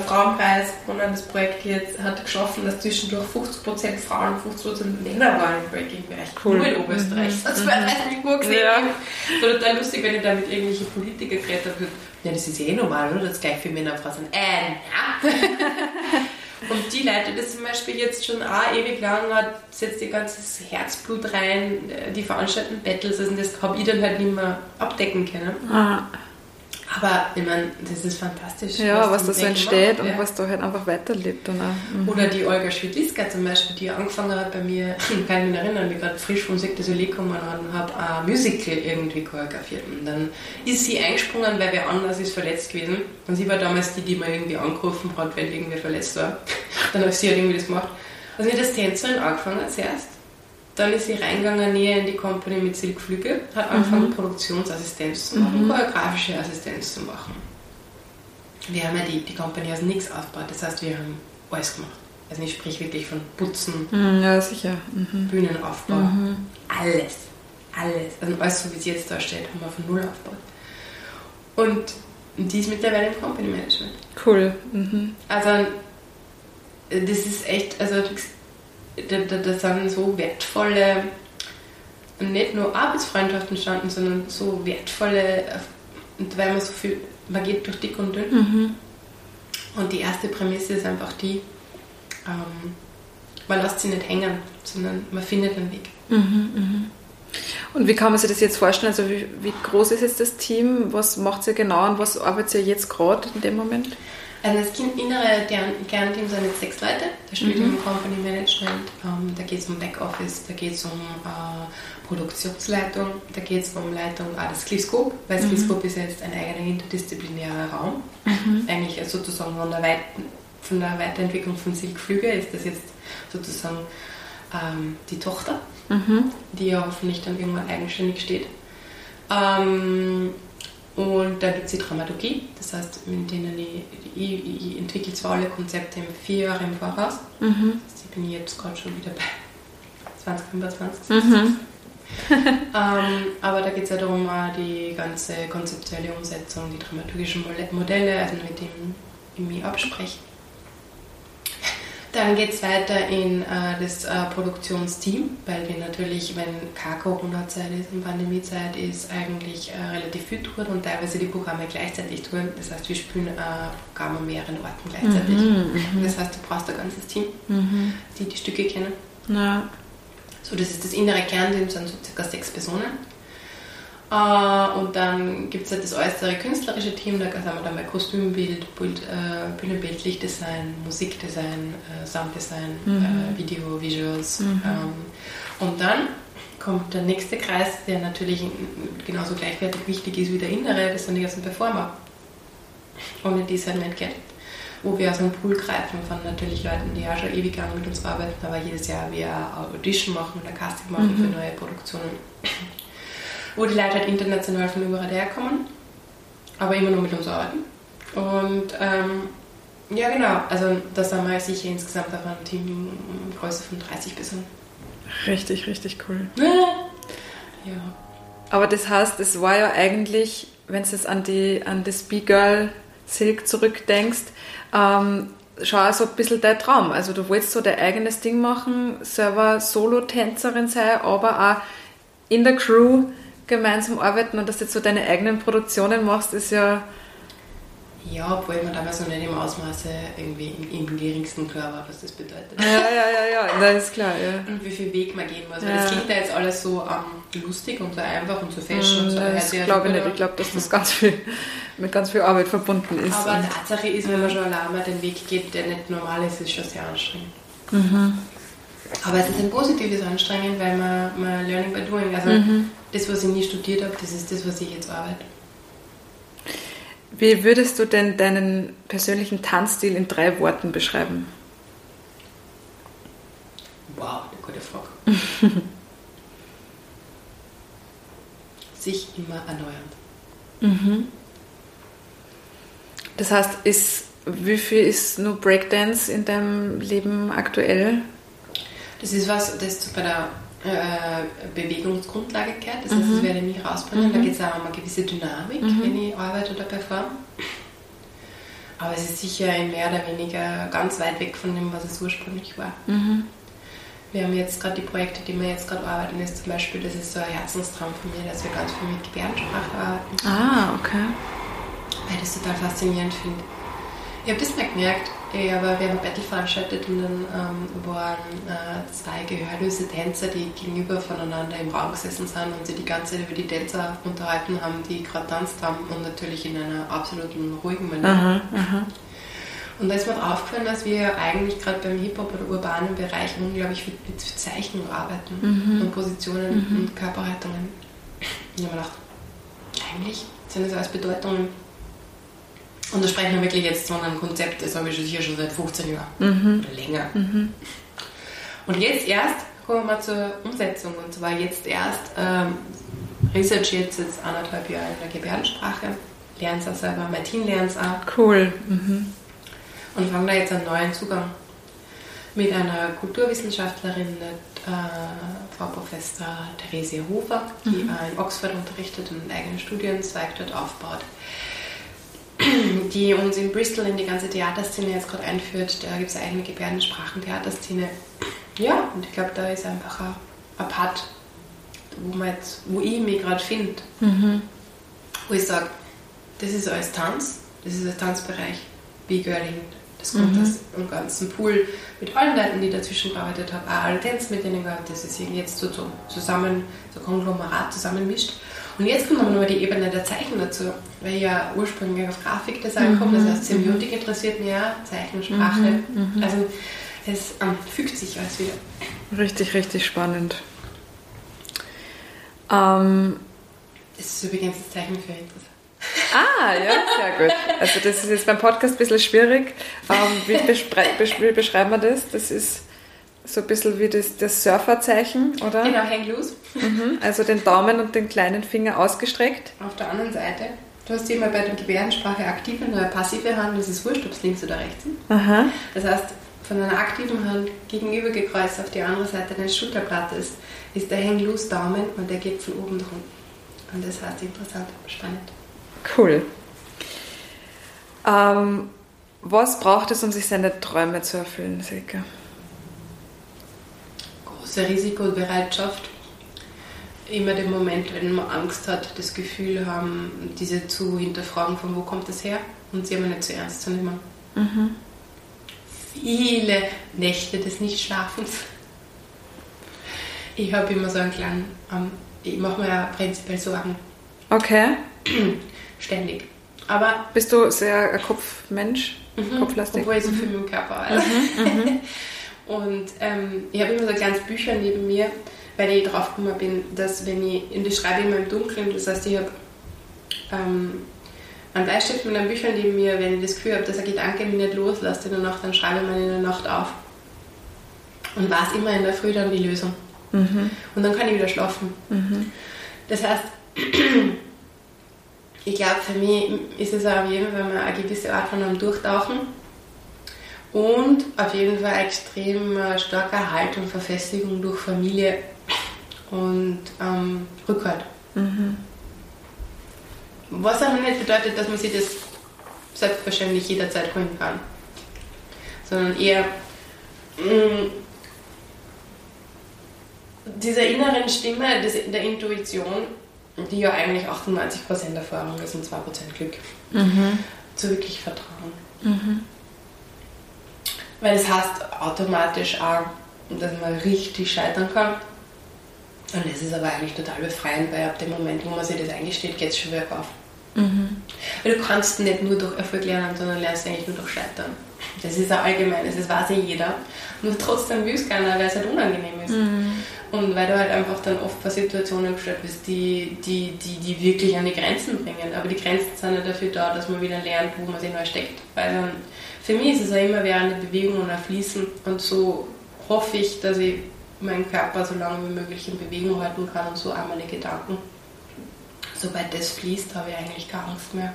Frauenpreis gewonnen, das Projekt jetzt hat geschaffen, dass zwischendurch 50% Frauen und 50% Männer waren im Breaking-Bereich. Cool. Nur in Oberösterreich. Mhm. Das war mhm. nicht gut gesehen. Ja. So total lustig, wenn ich da mit irgendwelchen Politiker geredet habe. Ja, das ist eh normal, oder? Das gleich für Männer und Frauen sind. Äh, ja. Und die Leute, das zum Beispiel jetzt schon auch ewig lang hat, setzt ihr ganzes Herzblut rein, äh, die veranstalten Battles, also das habe ich dann halt nicht mehr abdecken können. Ah. Aber ich meine, das ist fantastisch. Ja, was, was da so entsteht macht, und ja. was da halt einfach weiterlebt. Und auch, mhm. Oder die Olga Schwidliska zum Beispiel, die angefangen hat bei mir, ich kann mich erinnern, wie gerade frisch vom Cirque du Soleil gekommen habe ein Musical irgendwie choreografiert. Und dann ist sie eingesprungen, weil wer anders ist verletzt gewesen. Und sie war damals die, die mal irgendwie angerufen hat, wenn irgendwer verletzt war. Dann hat sie halt irgendwie das gemacht. Also ich das Tänzerin angefangen zuerst dann ist sie reingegangen näher in die Company mit Silkflüge, hat angefangen mhm. Produktionsassistenz zu machen, mhm. choreografische Assistenz zu machen. Wir haben ja die, die Company aus nichts aufgebaut, das heißt, wir haben alles gemacht. Also ich spreche wirklich von Putzen, mhm, ja, sicher. Mhm. Bühnenaufbau, mhm. alles. Alles. Also alles so wie es jetzt da steht, haben wir von null aufgebaut. Und die ist mittlerweile im Company Management. Cool. Mhm. Also das ist echt, also da, sind so wertvolle, nicht nur Arbeitsfreundschaften entstanden, sondern so wertvolle, weil man so viel, man geht durch dick und dünn. Mhm. Und die erste Prämisse ist einfach die, ähm, man lässt sie nicht hängen, sondern man findet einen Weg. Mhm, mh. Und wie kann man sich das jetzt vorstellen? Also wie, wie groß ist jetzt das Team? Was macht ihr genau und was arbeitet ihr jetzt gerade in dem Moment? Also das innere Kernteam sind jetzt sechs Leute. Da spielt mhm. um Company Management, ähm, da geht es um Backoffice, da geht es um äh, Produktionsleitung, da geht es um Leitung ah, des Skillscope, weil mhm. Skillscope ist jetzt ein eigener interdisziplinärer Raum. Mhm. Eigentlich sozusagen von der, Weit von der Weiterentwicklung von Silkflüge ist das jetzt sozusagen ähm, die Tochter, mhm. die ja hoffentlich dann irgendwann eigenständig steht. Ähm, und da gibt es die Dramaturgie, das heißt, mit denen ich, ich, ich entwickle zwar alle Konzepte vier Jahre im Voraus. Mhm. Also ich bin jetzt gerade schon wieder bei 2025. Mhm. ähm, aber da geht es ja darum, die ganze konzeptuelle Umsetzung, die dramaturgischen Modelle, also mit dem ich mich abspreche dann geht es weiter in äh, das äh, Produktionsteam, weil wir natürlich, wenn keine Corona-Zeit ist und Pandemie-Zeit ist, eigentlich äh, relativ viel tun und teilweise die Programme gleichzeitig tun. Das heißt, wir spielen äh, Programme an mehreren Orten gleichzeitig. Mhm, mhm, das heißt, du brauchst ein ganzes Team, mhm. die die Stücke kennen. Ja. So, das ist das innere Kernteam, sind so circa sechs Personen. Uh, und dann gibt es halt das äußere künstlerische Team, da haben wir dann mal Kostümbild, Bild, äh, Bühnenbild, Lichtdesign, Musikdesign, äh, Sounddesign, mhm. äh, Video, Visuals. Mhm. Ähm, und dann kommt der nächste Kreis, der natürlich genauso gleichwertig wichtig ist wie der innere, das sind die ganzen Performer. Ohne die es halt nicht geht. Wo wir aus einem Pool greifen von natürlich Leuten, die ja schon ewig lang mit uns arbeiten, aber jedes Jahr wir Audition machen oder Casting machen mhm. für neue Produktionen wo die Leute halt international von überall herkommen, aber immer nur mit uns arbeiten. Und ähm, ja, genau, also da sind wir sicher insgesamt auf einem Teamgröße von 30 Personen. Richtig, richtig cool. ja. Aber das heißt, es war ja eigentlich, wenn du jetzt an, die, an das B-Girl Silk zurückdenkst, ähm, schon so ein bisschen dein Traum. Also du wolltest so dein eigenes Ding machen, selber Solo-Tänzerin sein, aber auch in der Crew gemeinsam arbeiten und dass du jetzt so deine eigenen Produktionen machst, ist ja. Ja, obwohl ich mir damals noch nicht im Ausmaße irgendwie im, im geringsten klar war, was das bedeutet. Ja, ja, ja, ja, das ist klar, ja. Und wie viel Weg man gehen muss. Weil Ja. das klingt ja jetzt alles so ähm, lustig und so einfach und so fashion und so. Mm, Das ja glaube ich nicht. Ich glaube, dass das ganz viel mit ganz viel Arbeit verbunden ist. Aber Tatsache ist, wenn man schon allein mal den Weg geht, der nicht normal ist, ist schon sehr anstrengend. Mhm. Aber es ist ein positives Anstrengen, weil man, man Learning by Doing, also Mhm. das, was ich nie studiert habe, das ist das, was ich jetzt arbeite. Wie würdest du denn deinen persönlichen Tanzstil in drei Worten beschreiben? Wow, eine gute Frage. Sich immer erneuern. Das heißt, ist, wie viel ist nur Breakdance in deinem Leben aktuell? Das ist was, das bei der äh, Bewegungsgrundlage gehört. Das heißt, das werde ich nie rausbringen. Da geht es auch um eine gewisse Dynamik, wenn ich arbeite oder performe. Aber es ist sicher in mehr oder weniger ganz weit weg von dem, was es ursprünglich war. Wir haben jetzt gerade die Projekte, die wir jetzt gerade arbeiten, ist zum Beispiel, das ist so ein Herzenstraum von mir, dass wir ganz viel mit Gebärdensprache arbeiten. Ah, okay. weil ich das total faszinierend finde. Ich habe das mal gemerkt, ich habe, wir haben ein Battle veranstaltet und dann ähm, waren äh, zwei gehörlose Tänzer, die gegenüber voneinander im Raum gesessen sind und sie die ganze Zeit über die Tänzer unterhalten haben, die gerade tanzt haben und natürlich in einer absoluten ruhigen Manier. Und da ist mir aufgefallen, dass wir eigentlich gerade beim Hip-Hop oder urbanen Bereich unglaublich viel mit Zeichnung arbeiten und Positionen und Körperhaltungen. Und ich habe mir gedacht, eigentlich sind das alles Bedeutungen. Und da sprechen wir wirklich jetzt von einem Konzept, das habe ich schon sicher schon seit 15 Jahren oder länger. Und jetzt erst kommen wir mal zur Umsetzung. Und zwar jetzt erst ähm, research jetzt anderthalb Jahre in der Gebärdensprache, lerne es auch selber, mein Team lernt es auch Cool. Mhm. und fange da jetzt einen neuen Zugang mit einer Kulturwissenschaftlerin, äh, Frau Professor Theresia Hofer, die äh, in Oxford unterrichtet und einen eigenen Studienzweig dort aufbaut, die uns in Bristol in die ganze Theaterszene jetzt gerade einführt. Da gibt es eine eigene Gebärdensprachen-Theaterszene. Ja, und ich glaube, da ist einfach ein, ein Part, wo, man jetzt, wo ich mich gerade finde, wo ich sage, das ist alles Tanz, das ist ein Tanzbereich, wie hin. Das kommt aus dem ganzen Pool mit allen Leuten, die dazwischen gearbeitet haben, auch alle Tänze mit denen gehabt, das ist jetzt so so zusammen, so Konglomerat zusammenmischt. Und jetzt kommt aber noch die Ebene der Zeichen dazu, weil ich ja ursprünglich auf Grafikdesign komme, das heißt Semiotik interessiert mich ja, Zeichensprache. Also es ähm, fügt sich alles wieder. Richtig, richtig spannend. Ähm, Das ist übrigens das Zeichen für Interesse. ah, ja, sehr gut. Also das ist jetzt beim Podcast ein bisschen schwierig. Ähm, wie beschreiben wir das? Das ist so ein bisschen wie das, das Surferzeichen, oder? Genau, hang loose. Mhm. Also den Daumen und den kleinen Finger ausgestreckt. Auf der anderen Seite, du hast immer bei der Gebärdensprache aktive und eine passive Hand, das ist wurscht, ob es links oder rechts ist. Aha. Das heißt, von einer aktiven Hand gegenüber gekreuzt auf die andere Seite deines Schulterblattes ist der Hang Loose Daumen und der geht von oben unten. Und das heißt interessant, spannend. Cool. Ähm, was braucht es, um sich seine Träume zu erfüllen, Silke? Große Risikobereitschaft. Immer den Moment, wenn man Angst hat, das Gefühl haben, diese zu hinterfragen, von wo kommt das her und sie aber nicht zu ernst zu nehmen. Viele Nächte des Nichtschlafens. Ich habe immer so einen kleinen, ähm, ich mache mir ja prinzipiell Sorgen, Okay. ständig. Aber Bist du sehr Kopfmensch? Kopflastig? obwohl ich so viel mit dem Körper arbeite. Und ähm, ich habe immer so ein kleines Bücher neben mir, weil ich drauf gekommen bin, dass wenn ich, und ich schreibe immer im Dunkeln, das heißt, ich habe ähm, einen Bleistift mit einem Bücher neben mir, wenn ich das Gefühl habe, dass ein Gedanke mich nicht loslässt in der Nacht, dann schreibe ich mir in der Nacht auf. Und weiß immer in der Früh dann die Lösung. Und dann kann ich wieder schlafen. Das heißt, ich glaube, für mich ist es auf jeden Fall mal eine gewisse Art von einem Durchtauchen und auf jeden Fall extrem äh, starker Halt und Verfestigung durch Familie und ähm, Rückhalt. Was aber nicht bedeutet, dass man sich das selbstverständlich jederzeit holen kann, sondern eher mh, dieser inneren Stimme des, der Intuition die ja eigentlich 98% Erfahrung ist und 2% Glück, zu wirklich vertrauen. Weil es heißt automatisch auch, dass man richtig scheitern kann. Und das ist aber eigentlich total befreiend, weil ab dem Moment, wo man sich das eingesteht, geht es schon wieder auf. Weil du kannst nicht nur durch Erfolg lernen, sondern lernst eigentlich nur durch Scheitern. Das ist auch allgemein, das weiß ja jeder. Nur trotzdem will es keiner, weil es halt unangenehm ist. Und weil du halt einfach dann oft vor Situationen gestellt bist, die, die, die, die wirklich an die Grenzen bringen. Aber die Grenzen sind ja dafür da, dass man wieder lernt, wo man sich neu steckt. Weil dann, für mich ist es ja immer während der Bewegung und ein Fließen. Und so hoffe ich, dass ich meinen Körper so lange wie möglich in Bewegung halten kann und so auch meine Gedanken. Sobald das fließt, habe ich eigentlich keine Angst mehr.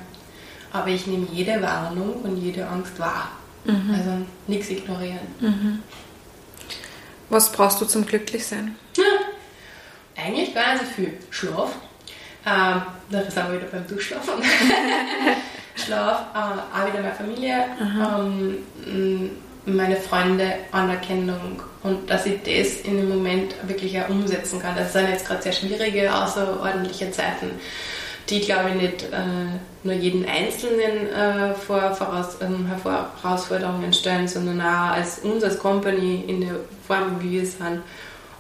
Aber ich nehme jede Warnung und jede Angst wahr. Also nichts ignorieren. Was brauchst du zum Glücklichsein? Eigentlich gar nicht so viel. Schlaf. Ähm, da sind wir wieder beim Durchschlafen. Schlaf, äh, auch wieder meine Familie, ähm, meine Freunde, Anerkennung und dass ich das in dem Moment wirklich auch umsetzen kann. Das sind jetzt gerade sehr schwierige, außerordentliche Zeiten, die, glaube ich, nicht äh, nur jeden Einzelnen äh, vor voraus, ähm, Herausforderungen stellen, sondern auch als uns als Company in der Form, wie wir sind.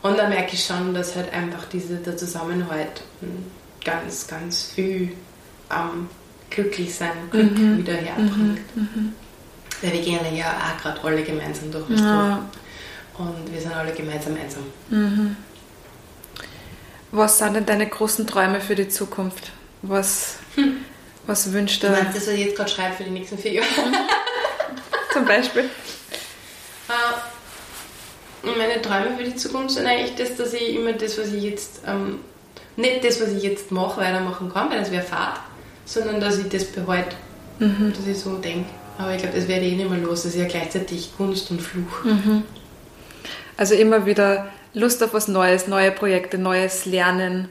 Und da merke ich schon, dass halt einfach diese, der Zusammenhalt ähm, ganz, ganz viel am Glücklichsein, Glück wieder herbringt. Weil wir gehen ja auch gerade alle gemeinsam durch was Ja. durch. Und wir sind alle gemeinsam einsam. Was sind denn deine großen Träume für die Zukunft? Was, was wünscht Du du meinst das, was ich jetzt gerade schreibe für die nächsten vier Jahre? zum Beispiel? Äh, meine Träume für die Zukunft sind eigentlich das, dass ich immer das, was ich jetzt, ähm, nicht das, was ich jetzt mache, weitermachen kann, weil das wäre Fahrt, sondern dass ich das behalte, dass ich so denke. Aber ich glaube, das werde ich eh nicht mehr los. Das ist ja gleichzeitig Kunst und Fluch. Also immer wieder Lust auf was Neues, neue Projekte, neues Lernen,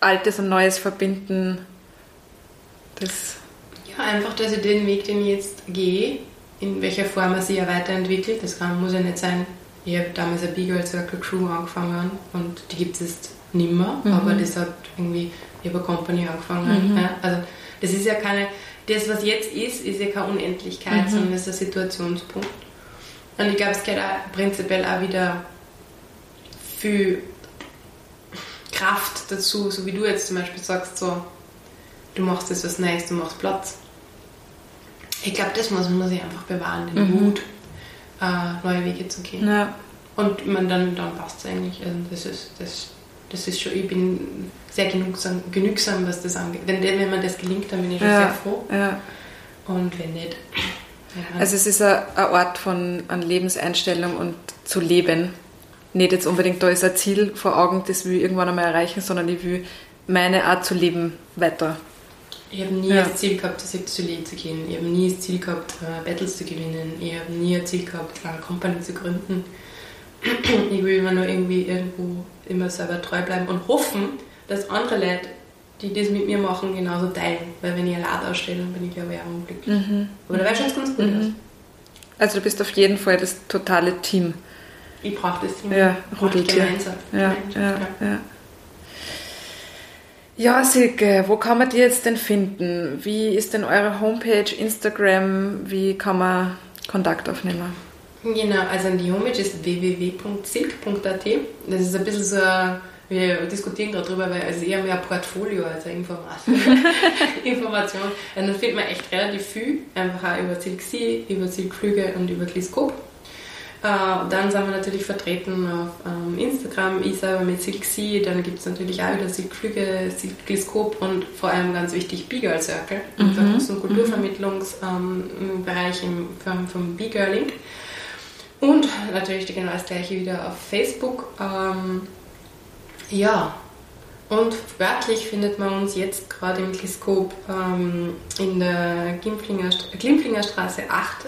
Altes und Neues verbinden. Das, Ja, einfach, dass ich den Weg, den ich jetzt gehe, in welcher Form er sich ja weiterentwickelt, das kann, muss ja nicht sein, ich habe damals eine Big Girl Circle Crew angefangen und die gibt es jetzt nimmer, aber das hat irgendwie über Company angefangen. Ja, also das ist ja keine, das was jetzt ist, ist ja keine Unendlichkeit, sondern das ist ein Situationspunkt. Und ich glaube, es geht auch prinzipiell auch wieder viel Kraft dazu, so wie du jetzt zum Beispiel sagst, so, du machst jetzt was Neues, du machst Platz. Ich glaube, das muss man sich einfach bewahren, den Mut, äh, neue Wege zu gehen. ja. Und ich meine, dann, dann passt es eigentlich. Also das, ist, das, das ist schon, ich bin sehr genügsam, genügsam was das angeht. Wenn, wenn mir das gelingt, dann bin ich schon sehr Ja, froh. ja. Und wenn nicht, ja, Also es ist ein, ein Ort von an Lebenseinstellung und zu leben. Nicht jetzt unbedingt, da ist ein Ziel vor Augen, das will ich irgendwann einmal erreichen, sondern ich will meine Art zu leben weiter. Ich habe nie Ja. das Ziel gehabt, das Soleil zu gehen. Ich habe nie das Ziel gehabt, äh, Battles zu gewinnen. Ich habe nie ein Ziel gehabt, eine Company zu gründen. Ich will immer nur irgendwie irgendwo immer selber treu bleiben und hoffen, dass andere Leute, die das mit mir machen, genauso teilen. Weil wenn ich allein ausstehe, dann bin ich glaube ich auch unglücklich. Aber da wäre schon ganz gut aus. Also du bist auf jeden Fall das totale Team. Ich brauche das Team. Ja. Gemeinsam. Ja, ja, ja. Ja, Silke, wo kann man die jetzt denn finden? Wie ist denn eure Homepage, Instagram? Wie kann man Kontakt aufnehmen? Genau, also die Homepage ist www.silk.at. Das ist ein bisschen so, ein- wir diskutieren gerade drüber, weil es eher mehr ein Portfolio als Information. Information. Und dann findet man echt relativ viel, einfach auch über Silk Sea, über Silk Flüge und über Gliscope. Äh, dann sind wir natürlich vertreten auf ähm, Instagram, ich selber mit Silk Sea, dann gibt es natürlich auch wieder Silk Flüge, Silk Gliscope und vor allem ganz wichtig B-Girl Circle, unser Kunst- und Kulturvermittlungsbereich im, vom, vom B-Girl Link. Und natürlich genau das gleiche wieder auf Facebook. Ähm, ja, und wörtlich findet man uns jetzt gerade im Gliscope ähm, in der Glimpflinger, St- Glimpflinger Straße 8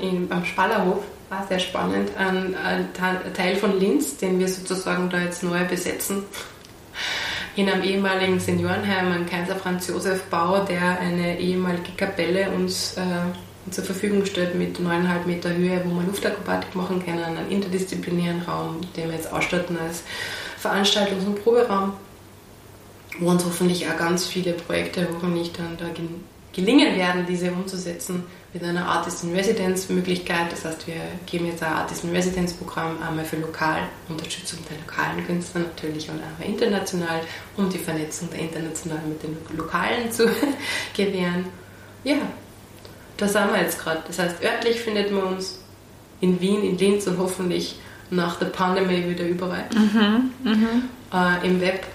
äh, in, am Spallerhof. War sehr spannend. Ein, ein Teil von Linz, den wir sozusagen da jetzt neu besetzen. In einem ehemaligen Seniorenheim, ein Kaiser Franz Josef Bau, der eine ehemalige Kapelle uns äh, zur Verfügung stellt mit 9,5 Meter Höhe, wo man Luftakrobatik machen kann, einen interdisziplinären Raum, den wir jetzt ausstatten als Veranstaltungs- und Proberaum. wo uns hoffentlich auch ganz viele Projekte hoffentlich dann da gelingen werden, diese umzusetzen mit einer Artist in Residence Möglichkeit. Das heißt, wir geben jetzt ein Artist in Residence Programm einmal für lokal, Unterstützung der lokalen Künstler natürlich und auch international, um die Vernetzung der internationalen mit den lokalen zu gewähren. Ja, da sind wir jetzt gerade. Das heißt, örtlich findet man uns in Wien, in Linz und hoffentlich nach der Pandemie wieder überall. Mhm, mh. äh, Im Web,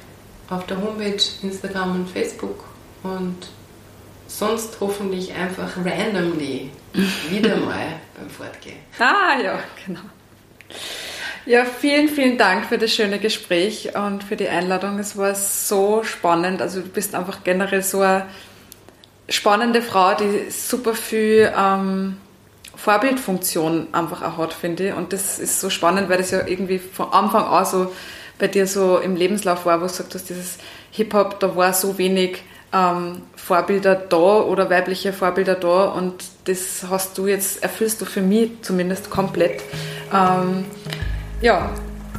auf der Homepage, Instagram und Facebook und sonst hoffentlich einfach randomly wieder mal beim Fortgehen. Ah ja, genau. Ja, vielen, vielen Dank für das schöne Gespräch und für die Einladung. Es war so spannend. Also du bist einfach generell so eine spannende Frau, die super viel ähm, Vorbildfunktion einfach auch hat, finde ich. Und das ist so spannend, weil das ja irgendwie von Anfang an so bei dir so im Lebenslauf war, wo du gesagt hast, dieses Hip-Hop, da war so wenig ähm, Vorbilder da oder weibliche Vorbilder da und das hast du jetzt, erfüllst du für mich zumindest komplett. Ähm, ja,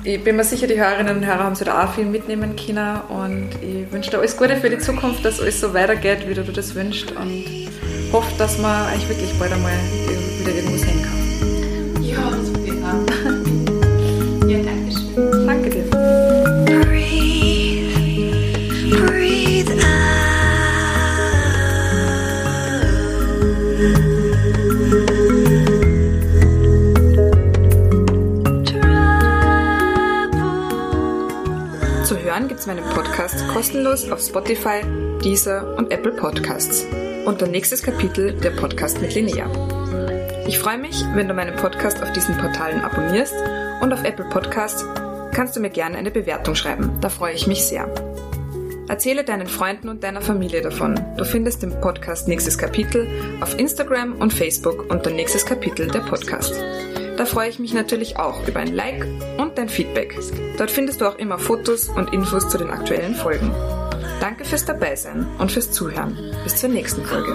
ich bin mir sicher, die Hörerinnen und Hörer haben sich da auch viel mitnehmen können und ich wünsche dir alles Gute für die Zukunft, dass alles so weitergeht, wie du das wünschst und hoffe, dass man eigentlich wirklich bald einmal wieder irgendwo sehen kann. Ja, super. ja, meinen Podcast kostenlos auf Spotify, Deezer und Apple Podcasts. Unter nächstes Kapitel der Podcast mit Linnea. Ich freue mich, wenn du meinen Podcast auf diesen Portalen abonnierst und auf Apple Podcasts kannst du mir gerne eine Bewertung schreiben. Da freue ich mich sehr. Erzähle deinen Freunden und deiner Familie davon. Du findest den Podcast Nächstes Kapitel auf Instagram und Facebook unter Nächstes Kapitel der Podcast. Da freue ich mich natürlich auch über ein Like und dein Feedback. Dort findest du auch immer Fotos und Infos zu den aktuellen Folgen. Danke fürs Dabeisein und fürs Zuhören. Bis zur nächsten Folge.